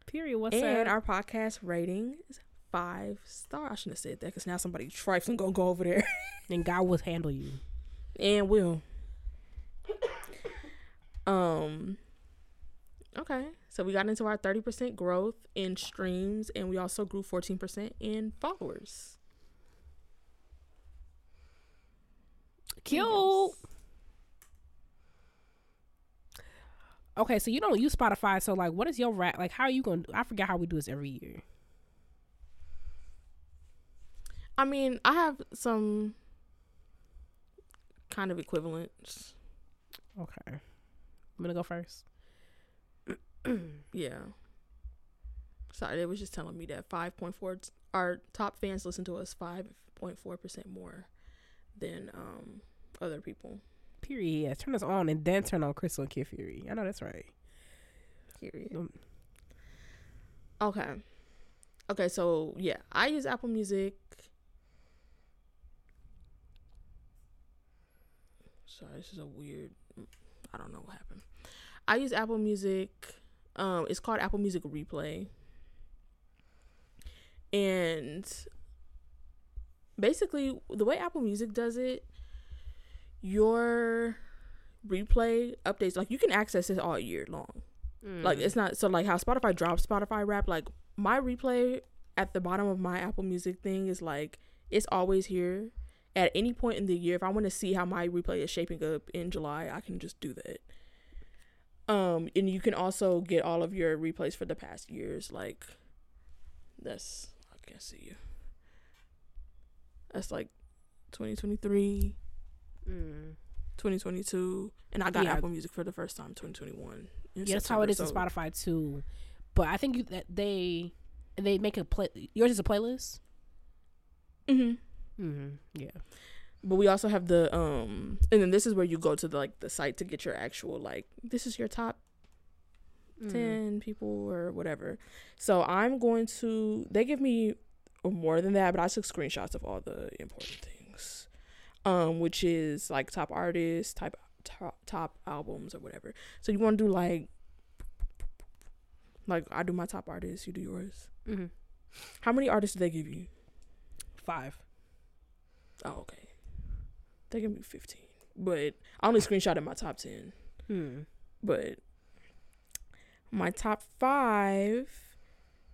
Period. What's and our podcast rating is five star. I shouldn't have said that because now somebody trifling gonna go over there and God will handle you. and will. Um. Okay, so we got into our thirty percent growth in streams, and we also grew fourteen percent in followers. Cute. Okay, so you don't use Spotify, so like, what is your wrap? Like, how are you gonna? I forget how we do this every year. I mean, I have some kind of equivalents. Okay, I'm gonna go first. Yeah. Sorry, they was just telling me that five point four. Our top fans listen to us five point four percent more than um other people. Period. Yeah, turn us on and then turn on Crissle and Kid Fury. I know that's right. Period. Um, Okay. Okay, so yeah, I use Apple Music. Sorry, this is a weird. I don't know what happened. I use Apple Music. Um, it's called Apple Music Replay, and basically the way Apple Music does it, your replay updates like you can access it all year long. Like mm. it's not so like how Spotify drops Spotify wrap. Like my replay at the bottom of my Apple Music thing is like it's always here. At any point in the year, if I want to see how my replay is shaping up in July, I can just do that. Um, and you can also get all of your replays for the past years. Like that's I can't see you. That's like 2023, Mm. 2022, and I got Yeah. Apple Music for the first time 2021. in Yeah, that's how it is September, in Spotify too. But I think you, that they they make a play. Yours is a playlist. Mhm. Mm-hmm. Yeah. but we also have the um and then this is where you go to the like the site to get your actual like this is your top Mm. 10 people or whatever so i'm going to they give me more than that but i took screenshots of all the important things um which is like top artists type top, top albums or whatever. So you want to do like like i do my top artists you do yours. Mm-hmm. how many artists do they give you? Five. oh okay. They give me 15 but i only screenshotted my top 10 Hmm. but my top five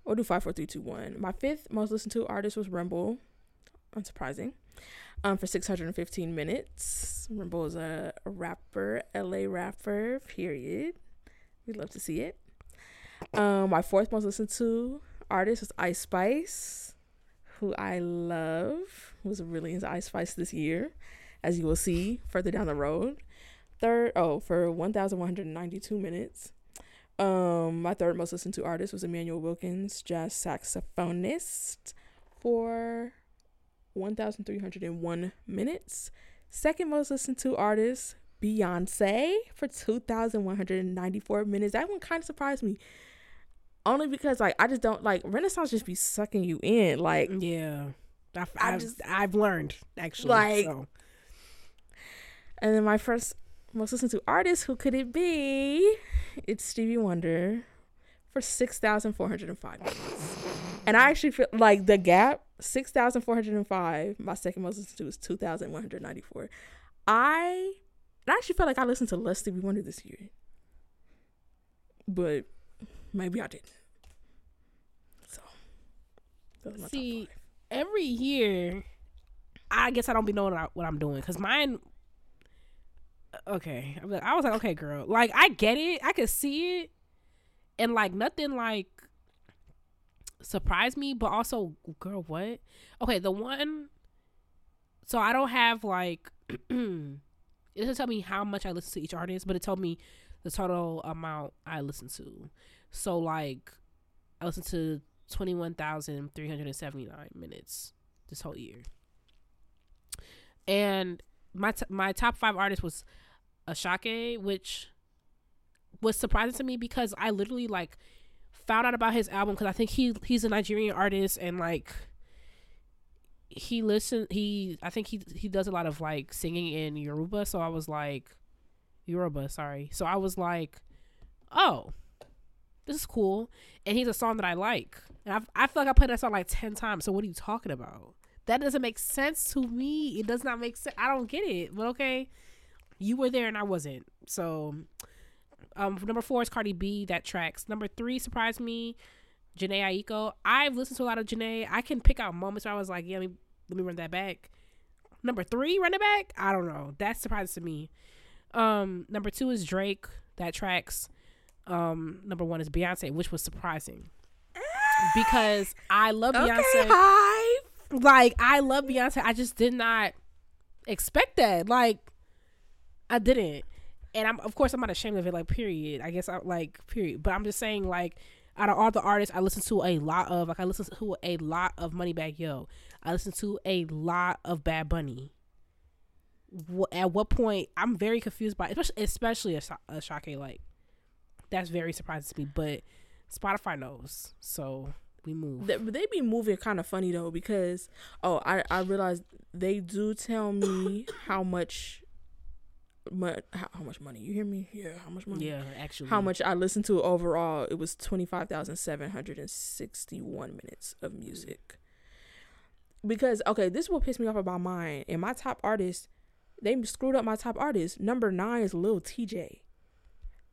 we'll do five four three two one. My fifth most listened to artist was rumble. Unsurprising um for 615 minutes. Rumble is a, a rapper la rapper period. We'd love to see it. Um my fourth most listened to artist was ice spice who i love was really into ice spice this year as you will see further down the road. Third oh for 1192 minutes. Um my third most listened to artist was immanuel wilkins jazz saxophonist for 1301 minutes second most listened to artist beyonce for 2194 minutes that one kind of surprised me only because like i just don't like renaissance just be sucking you in like mm, Yeah. I've, I I've, just- I've learned actually. Like- so. And then my first most listened to artist, who could it be? It's Stevie Wonder for 6,405 minutes. And I actually feel like the gap, 6,405, my second most listened to is 2,194. I, I actually felt like I listened to less Stevie Wonder this year. But maybe I didn't. So, those are my top See, every year, I guess I don't be knowing what, I'm doing because mine. Uh, okay, I'm I was like, okay, girl, like I get it, I could see it, and like nothing like surprised me, but also, girl, what? Okay, the one. So I don't have like. it doesn't tell me how much I listen to each artist, but it told me the total amount I listen to. So like, I listened to twenty one thousand three hundred and seventy nine minutes this whole year. And my t- my top five artist was Asake, which was surprising to me because I literally like found out about his album because I think he he's a Nigerian artist and like he listened he I think he he does a lot of like singing in Yoruba. So I was like Yoruba sorry. So I was like oh this is cool. And he's a song that I like. And I've, I feel like I played that song like 10 times. So what are you talking about? That doesn't make sense to me. It does not make sense I don't get it. But okay. You were there and I wasn't. So um, number four is Cardi B. That tracks. Number three surprised me. Jhené Aiko. I've listened to a lot of Jhené. I can pick out moments where I was like, yeah, let me, let me run that back. Number three, run it back. I don't know. That surprises to me. Um, number two is Drake. That tracks. Um, number one is Beyonce, which was surprising because I love Beyonce. Okay, hi. Like I love Beyonce. I just did not expect that. Like I didn't and I'm of course I'm not ashamed of it. Like period. I guess I like period. But I'm just saying like out of all the artists I listen to a lot of, like I listen to a lot of Moneybagg Yo. I listen to a lot of Bad Bunny. At what point I'm very confused by, especially especially a, Asake like that's very surprising to me. But Spotify knows, so we move. They, they be moving kind of funny though because oh I I realized they do tell me how much how, how much money? You hear me? Yeah how much money? Yeah actually. How much? I listened to overall. It was 25761 minutes of music. Because okay this is what pissed me off about mine and my top artist they screwed up my top artist number nine is lil tjay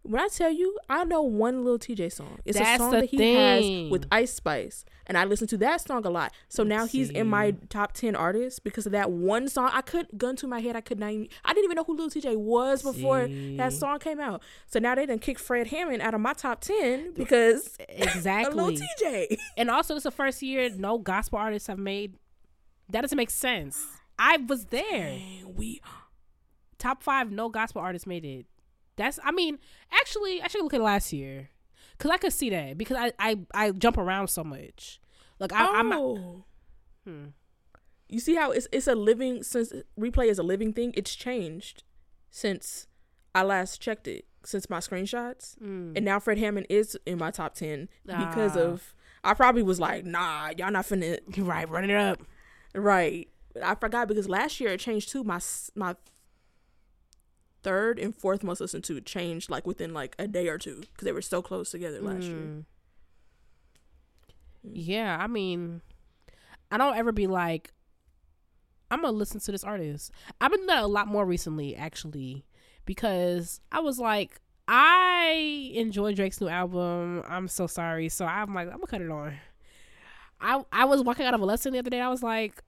when I tell you, I know one Lil Tjay song. It's That's a song that he thing. has with Ice Spice, and I listen to that song a lot. So Let's now he's in my top ten artists because of that one song. I could gun to my head. I could not. Even, I didn't even know who Lil Tjay was before that song came out. So now they done kick Fred Hammond out of my top ten because exactly Lil Tjay. And also, it's the first year no gospel artists have made. That doesn't make sense. I was there. Dang, we Top five no gospel artists made it. That's. I mean, actually, I should look at last year, cause I could see that because I I, I jump around so much. Like I, I'm not. oh. Hmm. You see how it's it's a living since replay is a living thing. It's changed since I last checked it. Since my screenshots, Mm. and now Fred Hammond is in my top ten because Ah. of. I probably was like, nah, y'all not finna right, running it up. right. I forgot because last year it changed too. My my third and fourth most listened to changed like within like a day or two because they were so close together last year. Mm. Yeah, I mean, I don't ever be like, I'm gonna listen to this artist. I've been doing that a lot more recently, actually, because I was like, I enjoy Drake's new album. I'm so sorry, so I'm like, I'm gonna cut it on. I I was walking out of a lesson the other day. I was like,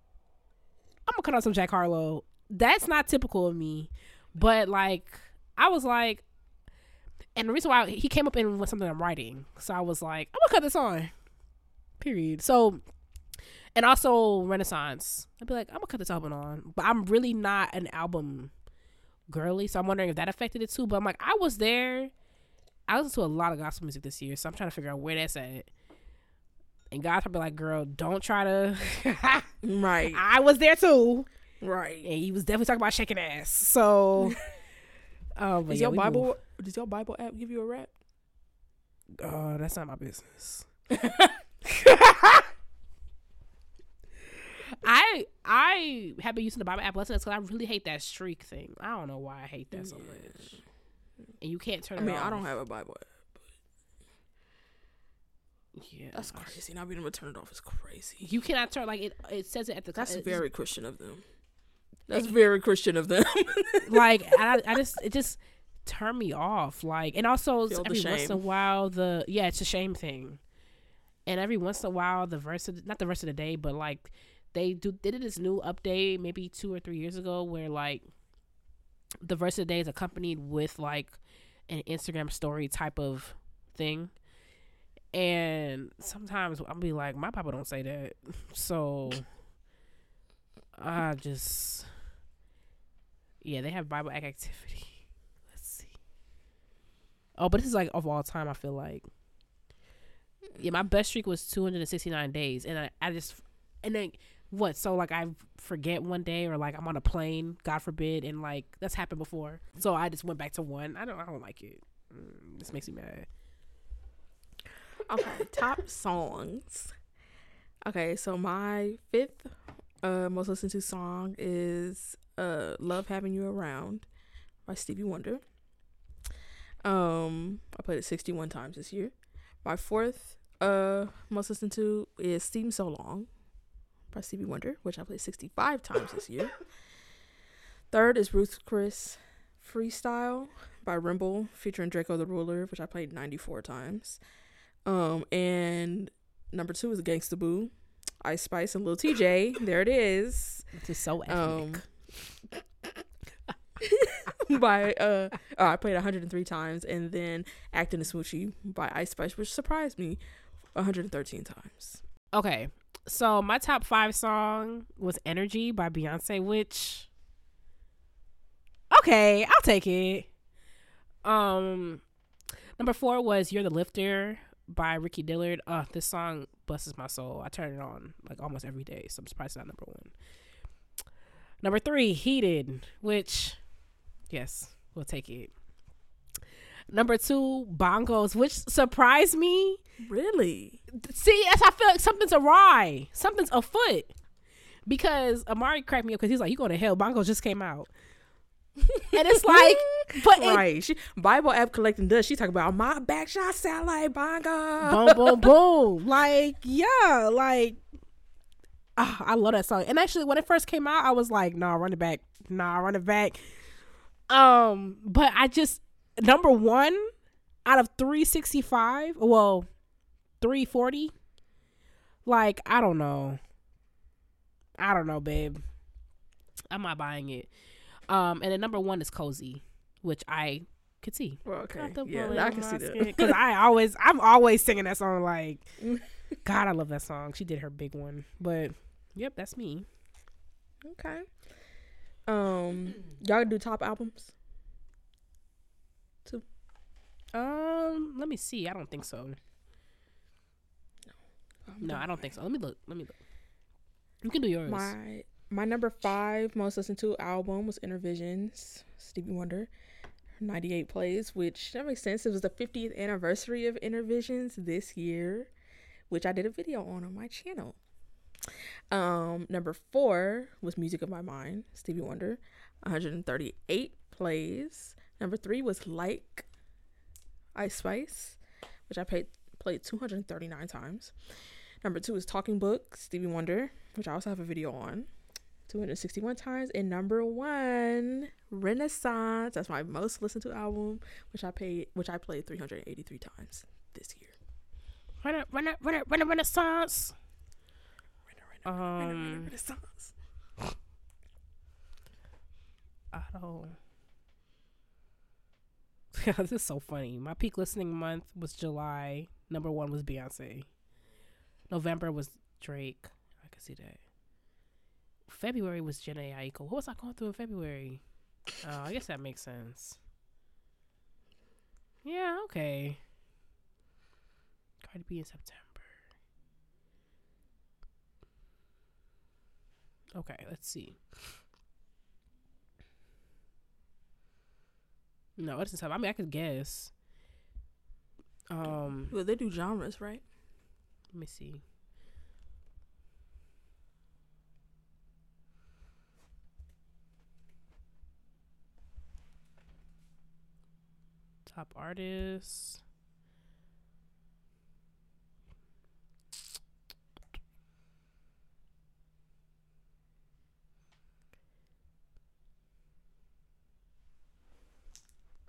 I'm gonna cut on some Jack Harlow. That's not typical of me, but like, I was like, and the reason why he came up in with something I'm writing, so I was like, I'm gonna cut this on. Period. So, and also Renaissance. I'd be like, I'm gonna cut this album on, but I'm really not an album girly, so I'm wondering if that affected it too. But I'm like, I was there. I listened to a lot of gospel music this year, so I'm trying to figure out where that's at. And God's probably like, girl, don't try to. Right, I was there too, right. and he was definitely talking about shaking ass. So, um, Does yeah, your Bible move. does your Bible app give you a wrap? Uh, that's not my business. I I have been using the Bible app less because I really hate that streak thing. I don't know why I hate that so much. And you can't turn. It off. I mean, I don't have a Bible app. Yeah, That's crazy. Not being able to turn it off is crazy. You cannot turn like it. It says it at the. That's very Christian of them. That's very Christian of them. like I, I just it just turned me off. Like and also Feel every once in a while the yeah it's a shame thing, and every once in a while the verse of, not the rest of the day but like they do they did this new update maybe two or three years ago where like the verse of the day is accompanied with like an Instagram story type of thing. And sometimes I'll be like, my papa don't say that. So I just yeah, they have Bible activity. Let's see. Oh, but this is like of all time. I feel like. Yeah, my best streak was 269 days, and I, I just and then what? So like I forget one day, or like I'm on a plane, God forbid, and like that's happened before. So I just went back to one. I don't. I don't like it. Mm, this makes me mad. okay, top songs. Okay, so my fifth uh most listened to song is uh Love Having You Around by Stevie Wonder. Um I played it 61 times this year. My fourth uh most listened to is Seem So Long by Stevie Wonder, which I played 65 times this year. Third is Ruth Chris Freestyle by Rimble featuring Draco the Ruler, which I played 94 times. Um, and number two is Gangsta Boo, Ice Spice and Lil Tjay. There it is. This is so Um, ethnic. by uh, oh, I played 103 times, and then Acting a Smoochie by Ice Spice, which surprised me 113 times. okay, so my top five song was "Energy" by Beyonce, which okay, I'll take it. Um, number four was "You're the Lifter" by Ricky Dillard. Uh, this song blesses my soul. I turn it on like almost every day, so I'm surprised it's not number one. Number three, "Heated," which yes, we'll take it. Number two, bongos, which surprised me. Really? See, as I feel like something's awry, something's afoot. Because Amari cracked me up because he's like, "You going to hell?" Bongos just came out, and it's like, but it, right. She, Bible app collecting dust. She talking about my back shot sound like bongo. boom, boom, boom. Like, yeah, like, ah, I love that song. And actually, when it first came out, I was like, "Nah, run it back. Nah, run it back." Um, but I just number one out of three sixty five. Well, three forty. Like, I don't know. I don't know, babe. I'm not buying it. Um, and then number one is cozy, which I could see. Well, okay. Yeah, I can see that. Cause I always, I'm always singing that song. Like, God, I love that song. She did her big one. But yep, that's me. Okay. Um, y'all do top albums? Um, let me see. I don't think so. No, I don't think so. Let me look. Let me look. You can do yours. My my number five most listened to album was Innervisions, Stevie Wonder, ninety eight plays, which that makes sense. It was the fiftieth anniversary of Innervisions this year, which I did a video on on my channel. Um, number four was Music of My Mind, Stevie Wonder, one hundred and thirty eight plays. Number three was Like Ice Spice, which I played played two hundred and thirty nine times. Number two is Talking Book, Stevie Wonder, which I also have a video on, 261 times. And number one, Renaissance. That's my most listened to album, which I paid, which I played 383 times this year. Renaissance. Rena, Rena, Rena, Rena, Um. I don't. Yeah, this is so funny. My peak listening month was July. Number one was Beyonce. November was Drake. I can see that. February was Jhené Aiko. What was I going through in February? Oh, I guess that makes sense. Yeah, okay. Cardi B in September. Okay, let's see. No, it doesn't have. I mean, I could guess. Um, Well, they do genres, right? let me see. Top artists.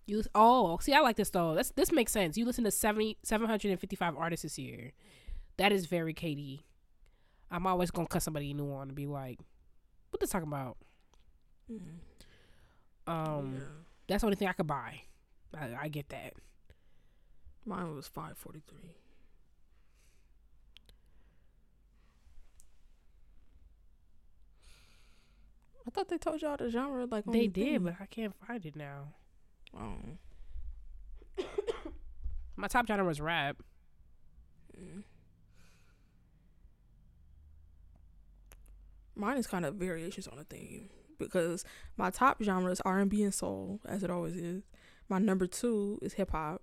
You oh see I like this though. That's this makes sense. You listen to 70, 755 artists this year. That is very Katie. I'm always gonna cut somebody new on and be like, "What they talking about?" Um, Yeah. that's the only thing I could buy. I, I get that. Mine was 543. I thought they told y'all the genre like They the did, thing. but I can't find it now. Oh. My top genre was rap. Mm. Mine is kind of variations on a theme because my top genre is R and B and soul, as it always is. My number two is hip hop.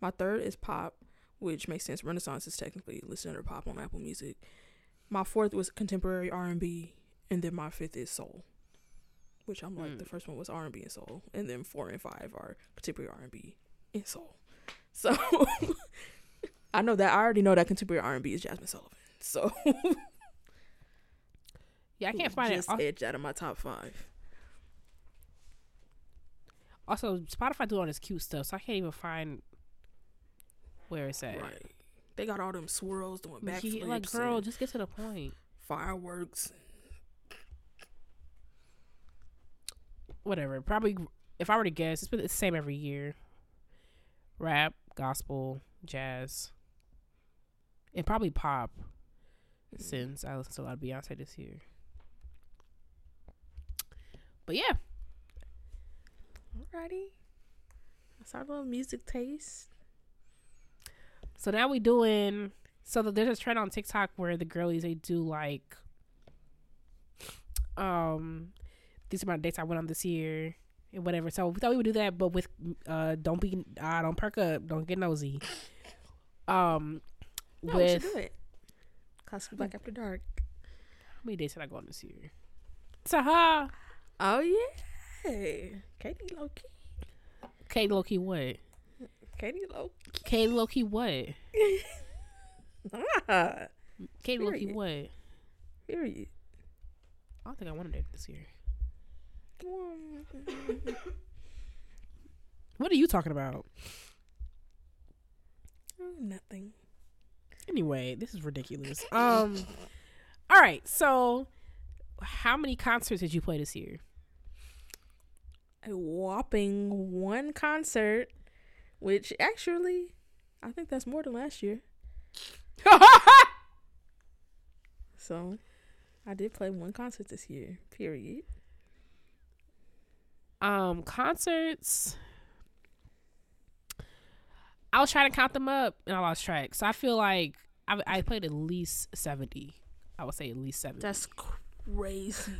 My third is pop, which makes sense. Renaissance is technically listed under pop on Apple Music. My fourth was contemporary R and B, and then my fifth is soul, which I'm like Mm. the first one was R and B and soul, and then four and five are contemporary R and B and soul. So I know that I already know that contemporary R and B is Jazmine Sullivan. So Yeah, I can't find it. just edged out of my top five. Also, Spotify do all this cute stuff, so I can't even find where it's at. Right. They got all them swirls doing Yeah, backflips, like, girl, just get to the point. fireworks. Whatever. Probably, if I were to guess, it's been the same every year. Rap, gospel, jazz, and probably pop. Since I listened to a lot of Beyoncé this year. But yeah, Alrighty. That's our little music taste. So now we doing so there's a trend on TikTok where the girlies they do like um these are my dates I went on this year and whatever. So we thought we would do that, but with uh don't be uh don't perk up, don't get nosy. Um No, we should do it. Cosplay Black After Dark. how many dates did I go on this year? Taha. Oh yeah. Katie Loki. Katie Loki what? Katie Loki. Katie Loki what? Katie Loki what? Period. I don't think I want to date this year. What are you talking about? Oh, Nothing. Anyway, this is ridiculous. Um, all right. So, how many concerts did you play this year? A whopping one concert, which actually, I think that's more than last year. So, I did play one concert this year. Period. Um, concerts. I was trying to count them up and I lost track. So I feel like I, I played at least seventy. I would say at least seventy. That's crazy.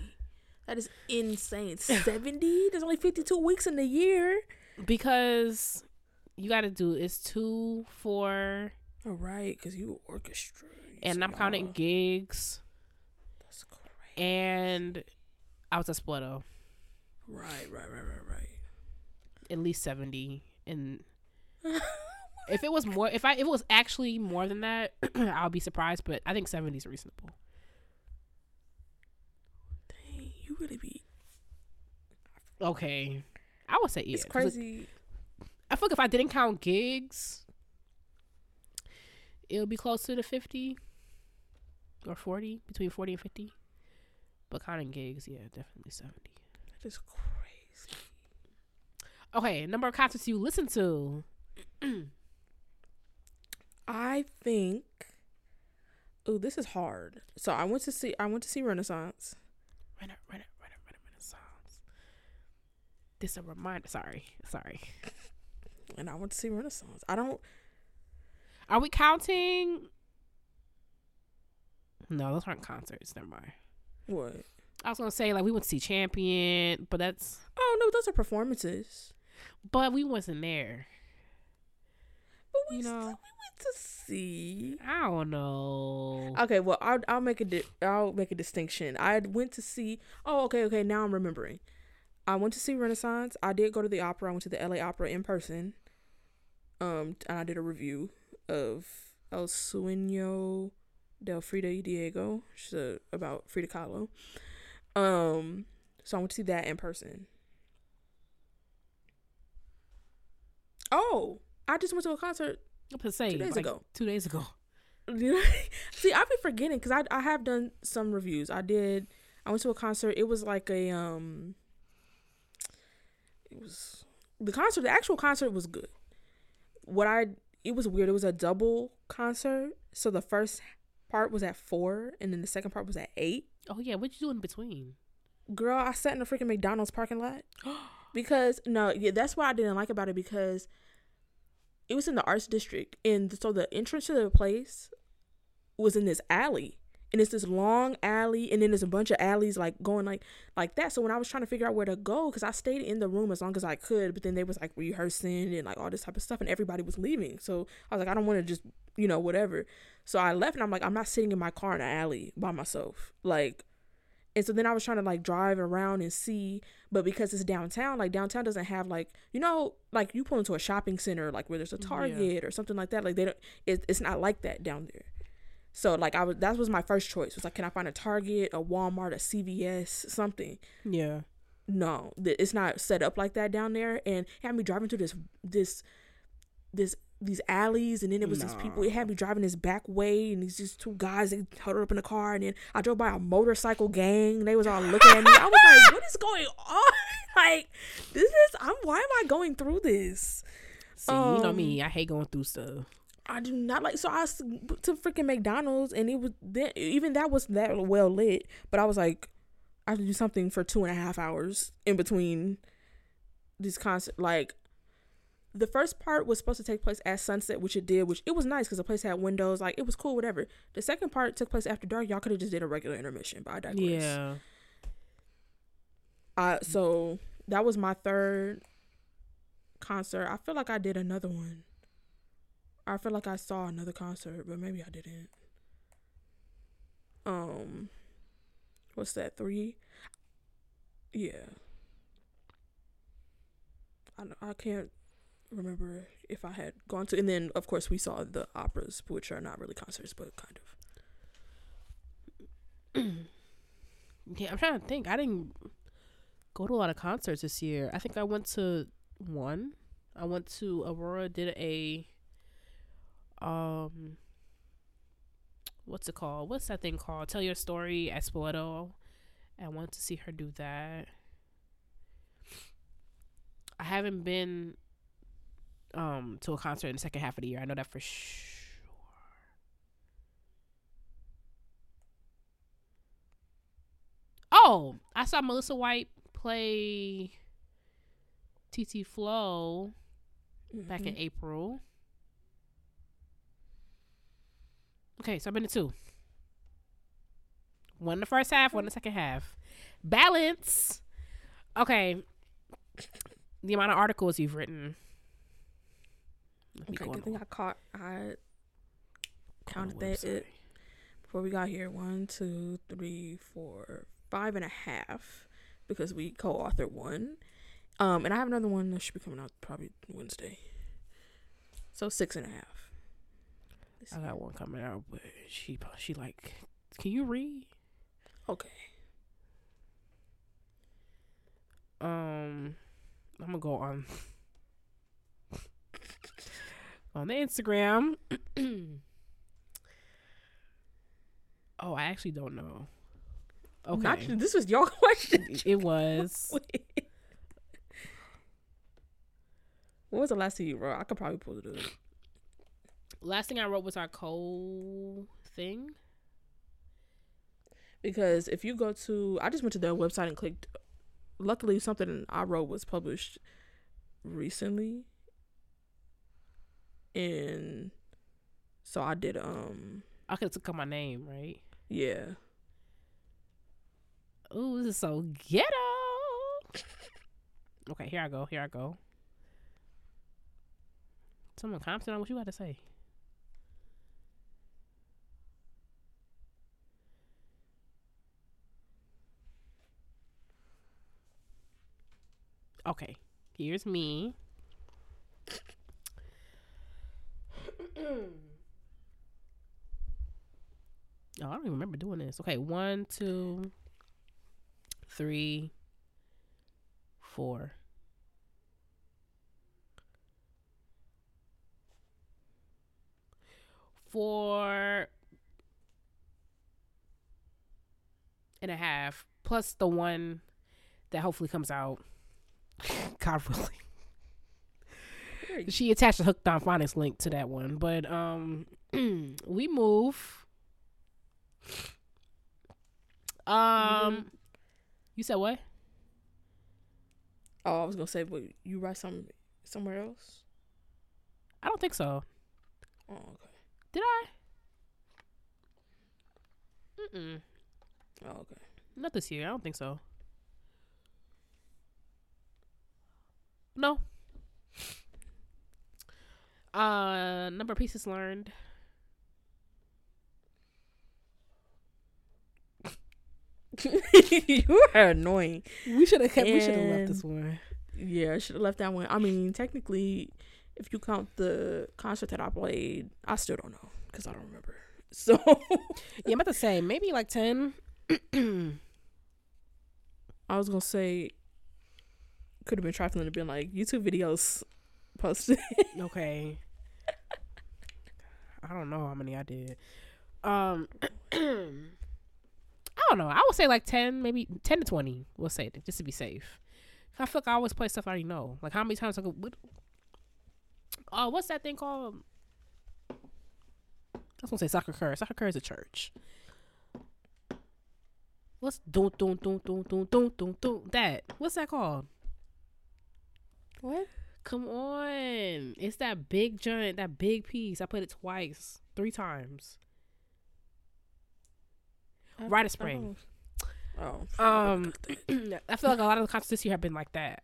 That is insane. 70? There's only 52 weeks in the year. because you got to do it's two, four, All right, because you orchestra. and I'm counting gigs, That's crazy. and I was a splitter. Right, right, right, right, right. at least 70 and if it was more if i if it was actually more than that i'll be surprised but i think 70 is reasonable Dang, you really be. okay i would say yeah It's crazy. i feel like if i didn't count gigs it would be close to the 50 or 40 between 40 and 50 but counting gigs yeah definitely 70 That is crazy. okay number of concerts you listen to I think. Oh, this is hard. So I went to see. I went to see Renaissance. Rena, Rena, Rena, Rena, Renaissance. This a reminder. Sorry, sorry. and I went to see Renaissance. I don't. Are we counting? No, those aren't concerts. Never mind. What? I was gonna say like we went to see Champion, but that's Oh no, those are performances. but we wasn't there. But we You still we went to see. I don't know. Okay, well I'll I'll make a di- I'll make a distinction. I went to see. Oh, okay, okay. Now I'm remembering. I went to see Renaissance. I did go to the opera. I went to the LA Opera in person. Um, and I did a review of El Sueño del Frida y Diego, which is uh, about Frida Kahlo. Um, so I went to see that in person. Oh, I just went to a concert say two days like, ago. Two days ago. See, I've been forgetting because I I have done some reviews. I did. I went to a concert. It was like a um. It was the concert. The actual concert was good. What I it was weird. It was a double concert. So the first part was at four, and then the second part was at eight. Oh yeah, what you do in between? Girl, I sat in a freaking McDonald's parking lot because no, yeah, that's what I didn't like about it because it was in the arts district, and so the entrance to the place was in this alley, and it's this long alley and then there's a bunch of alleys like going like like that so when i was trying to figure out where to go because i stayed in the room as long as i could but then they was like rehearsing and like all this type of stuff and everybody was leaving so i was like i don't want to just you know whatever so i left and i'm like i'm not sitting in my car in an alley by myself like and so then I was trying to like drive around and see, but because it's downtown, like downtown doesn't have like you know like you pull into a shopping center like where there's a Target yeah. or something like that. Like they don't, it, it's not like that down there. So like I was that was my first choice. Was like, can I find a Target, a Walmart, a CVS, something? Yeah. No, it's not set up like that down there. And had me driving through this this this these alleys and then it was these people it had me driving this back way and these just two guys they huddled up in the car and then I drove by a motorcycle gang they was all looking at me I was like what is going on like this is I'm why am I going through this See, um, you know me um, I hate going through stuff I do not like so I to freaking McDonald's and it was then even that was that well lit but I was like I have to do something for two and a half hours in between these concert like the first part was supposed to take place at sunset, which it did, which it was nice because the place had windows, like it was cool, whatever. The second part took place after dark. Y'all could have just did a regular intermission, but I digress. Yeah. Uh, so that was my third concert. I feel like I did another one. I feel like I saw another concert, but maybe I didn't. Um, what's that? Three. Yeah. I I can't remember if I had gone to. And then, of course, we saw the operas, which are not really concerts, but kind of. yeah, I'm trying to think. I didn't go to a lot of concerts this year. I think I went to one. I went to Aurora. Did a um, what's it called? What's that thing called? Tell your story at Spoleto. I want to see her do that. I haven't been um to a concert in the second half of the year. I know that for sure. Oh, I saw Melissa White play TT Flow mm-hmm. back in mm-hmm. April. Okay, so I've been to two. One in the first half, one in the second half. Balance. Okay. The amount of articles you've written. Okay, good thing I caught. I counted that it before we got here. One, two, three, four, five and a half because we co-authored one. Um, and I have another one that should be coming out probably Wednesday. So six and a half. I got one coming out, but she she like, can you read? Okay. Um, I'm gonna go on on the Instagram. oh, I actually don't know. Okay, Not, this was your question. It was. what was the last thing you wrote? I could probably pull it up. Last thing I wrote was our coal thing. Because if you go to, I just went to their website and clicked. Luckily, something I wrote was published recently and so I did um I could have took out my name, right? Yeah. Ooh, this is so ghetto. okay, here I go. Here I go. Someone comment on what you got to say. Okay, here's me. oh, I don't even remember doing this. Okay, one, two, three, four. Four and a half plus the one that hopefully comes out. God willing she attached a hooked on phonics link to that one. But um we move. Um mm-hmm. you said what? Oh, I was gonna say, but you write some somewhere else? I don't think so. Oh, okay. Did I? Mm-mm. Oh, okay. Not this year. I don't think so. No. Uh, number of pieces learned. you are annoying. We should have kept. We should have left this one. Yeah, I should have left that one. I mean, technically, if you count the concert that I played, I still don't know because I don't remember. So Yeah, I'm about to say maybe like ten. I was gonna say could have been trifling to been like YouTube videos posted. okay. I don't know how many I did. Um, I don't know. I would say like ten, maybe ten to twenty. We'll say just to be safe. I feel like I always play stuff I already know. Like how many times I go. What, oh, what's that thing called? I was gonna say Sacré-Cœur. Soccer cur is a church. What's don't don't don't don't don't don't don't don't that? What's that called? What? Come on. It's that big giant, that big piece. I played it twice, three times. Rite of Spring. Oh. Um, I feel like a lot of the concerts this year have been like that.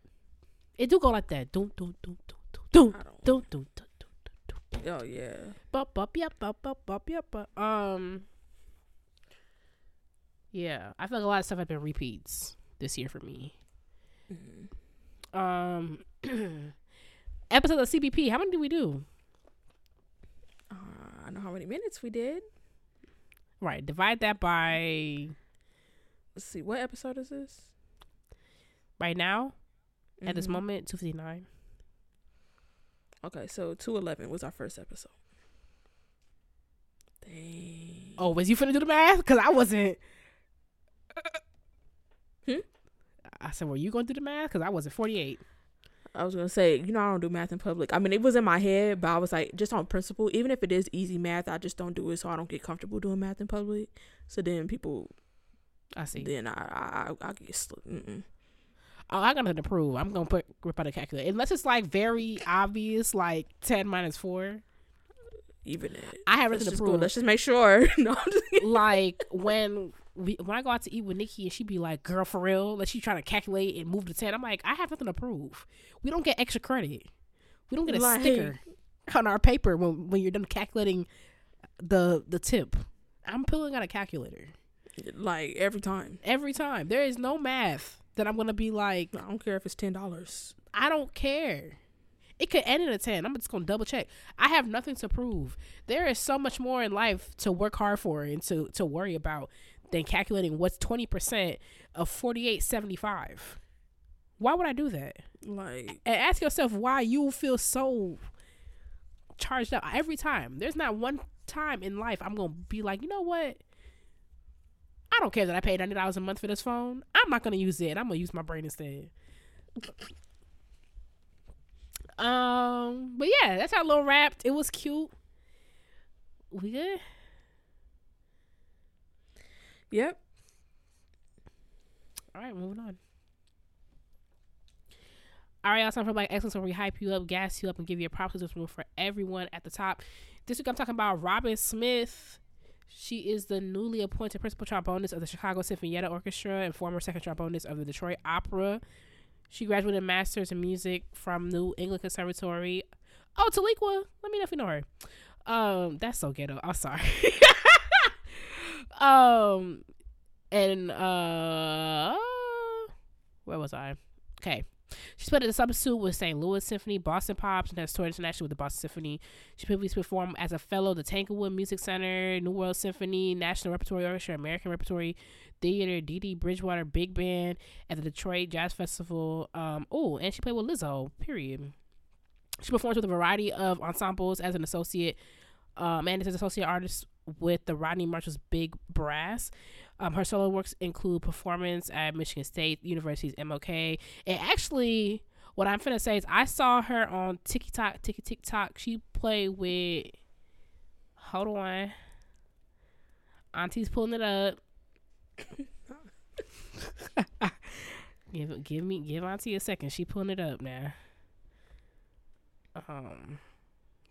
It do go like that. Don't, don't, don't, don't, don't, don't. don't, don't, don't, Oh yeah. Bup, bup, yep, bup, bup, bup, yep, bup. Um, yeah, I feel like a lot of stuff have been repeats this year for me. Mhm. Um, episode of CBP. How many did we do? Uh, I know how many minutes we did. Right, divide that by Let's see. What episode is this? right now at this Mhm. moment two fifty nine. Okay, so two eleven was our first episode. Dang. Oh, was you finna do the math? Because I wasn't. Hmm? I said, were you going to do the math? Because I wasn't 48. I was gonna say, you know, I don't do math in public. I mean, it was in my head, but I was like, just on principle, even if it is easy math, I just don't do it, so I don't get comfortable doing math in public. So then people, I see. then I, I, I, I get slipped. Oh, I got nothing to prove. I'm going to put rip out a calculator. Unless it's like very obvious, like 10 minus 4. Even it. I have Let's nothing to prove. Let's just make sure. no, like when we when I go out to eat with Nikki and she be like, "Girl, for real," like she trying to calculate and move to ten. I'm like, I have nothing to prove. We don't get extra credit. We don't get a Like- sticker on our paper when when you're done calculating the the tip. I'm pulling out a calculator like every time. every time. There is no math that I'm gonna be like, I don't care if it's ten dollars. I don't care. It could end in a 10. I'm just going to double check. I have nothing to prove. There is so much more in life to work hard for and to, to worry about than calculating what's 20% of 4875. Why would I do that? Like And ask yourself why you feel so charged up every time. There's not one time in life I'm going to be like, you know what? I don't care that I paid $90 a month for this phone. I'm not going to use it. I'm going to use my brain instead. Um, but yeah, that's our little wrapped. It was cute. We good? Yep. All right, moving on. All right, y'all. Time for Black Excellence, where we hype you up, gas you up, and give you a props. There's room for everyone at the top. This week, I'm talking about Robin Smith. She is the newly appointed principal trombonist of the Chicago Sinfonietta Orchestra and former second trombonist of the Detroit Opera. She graduated Masters in Music from New England Conservatory. Oh, Taliqua. Let me know if you know her. Um, that's so ghetto. I'm sorry. um, and uh, where was I? Okay. She split the substitute with St. Louis Symphony, Boston Pops, and has toured internationally with the Boston Symphony. She previously performed as a fellow the Tanglewood Music Center, New World Symphony, National Repertory Orchestra, American Repertory Theater, Dee Dee Bridgewater Big Band at the Detroit Jazz Festival. Um, oh, and she played with Lizzo. Period. She performs with a variety of ensembles as an associate, um, and as an associate artist with the Rodney Marsalis Big Brass. Um, her solo works include performance at Michigan State University's MLK. And actually, what I'm finna say is I saw her on TikTok, Tiki TikTok. She played with. Hold on. Auntie's pulling it up. give give me give Auntie a second. She pulling it up now. Um,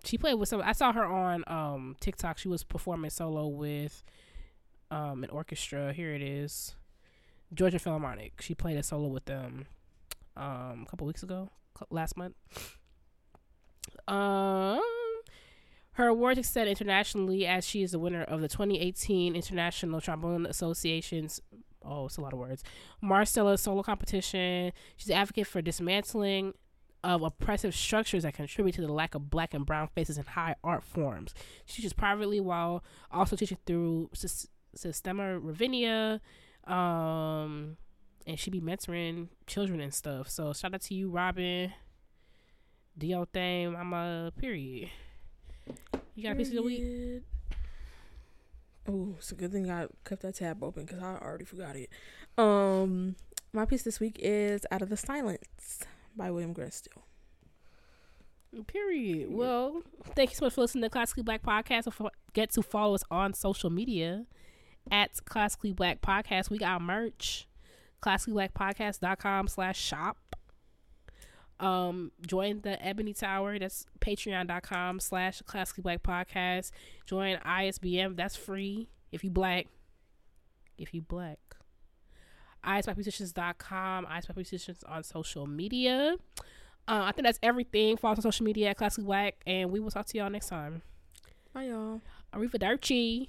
she played with some. I saw her on um TikTok. She was performing solo with um an orchestra. Here it is. Georgia Philharmonic. She played a solo with them um a couple weeks ago, last month. Um her awards extend internationally as she is the winner of the 2018 International Trombone Association's oh, it's a lot of words. Marsteller solo competition. She's an advocate for dismantling of oppressive structures that contribute to the lack of black and brown faces in high art forms. She teaches privately while also teaching through Sistema Ravinia. Um, and she be mentoring children and stuff. So shout out to you, Robin. Do your thing, mama, period. You got a piece of the week? Oh, it's a good thing I kept that tab open because I already forgot it. Um, my piece this week is "Out of the Silence" by William Grant Still. Period. Well, thank you so much for listening to Classically Black Podcast. Don't forget to follow us on social media at Classically Black Podcast. We got merch. ClassicallyBlackPodcast.com slash shop. Um, join the Ebony Tower. That's patreon.com slash classically black podcast. Join ISBM. That's free if you black. If you black. ISBlackmusicians.com. ISBlackmusicians on social media. Uh, I think that's everything. Follow us on social media at Classically Black. And we will talk to y'all next time. Bye, y'all. Arrivederci.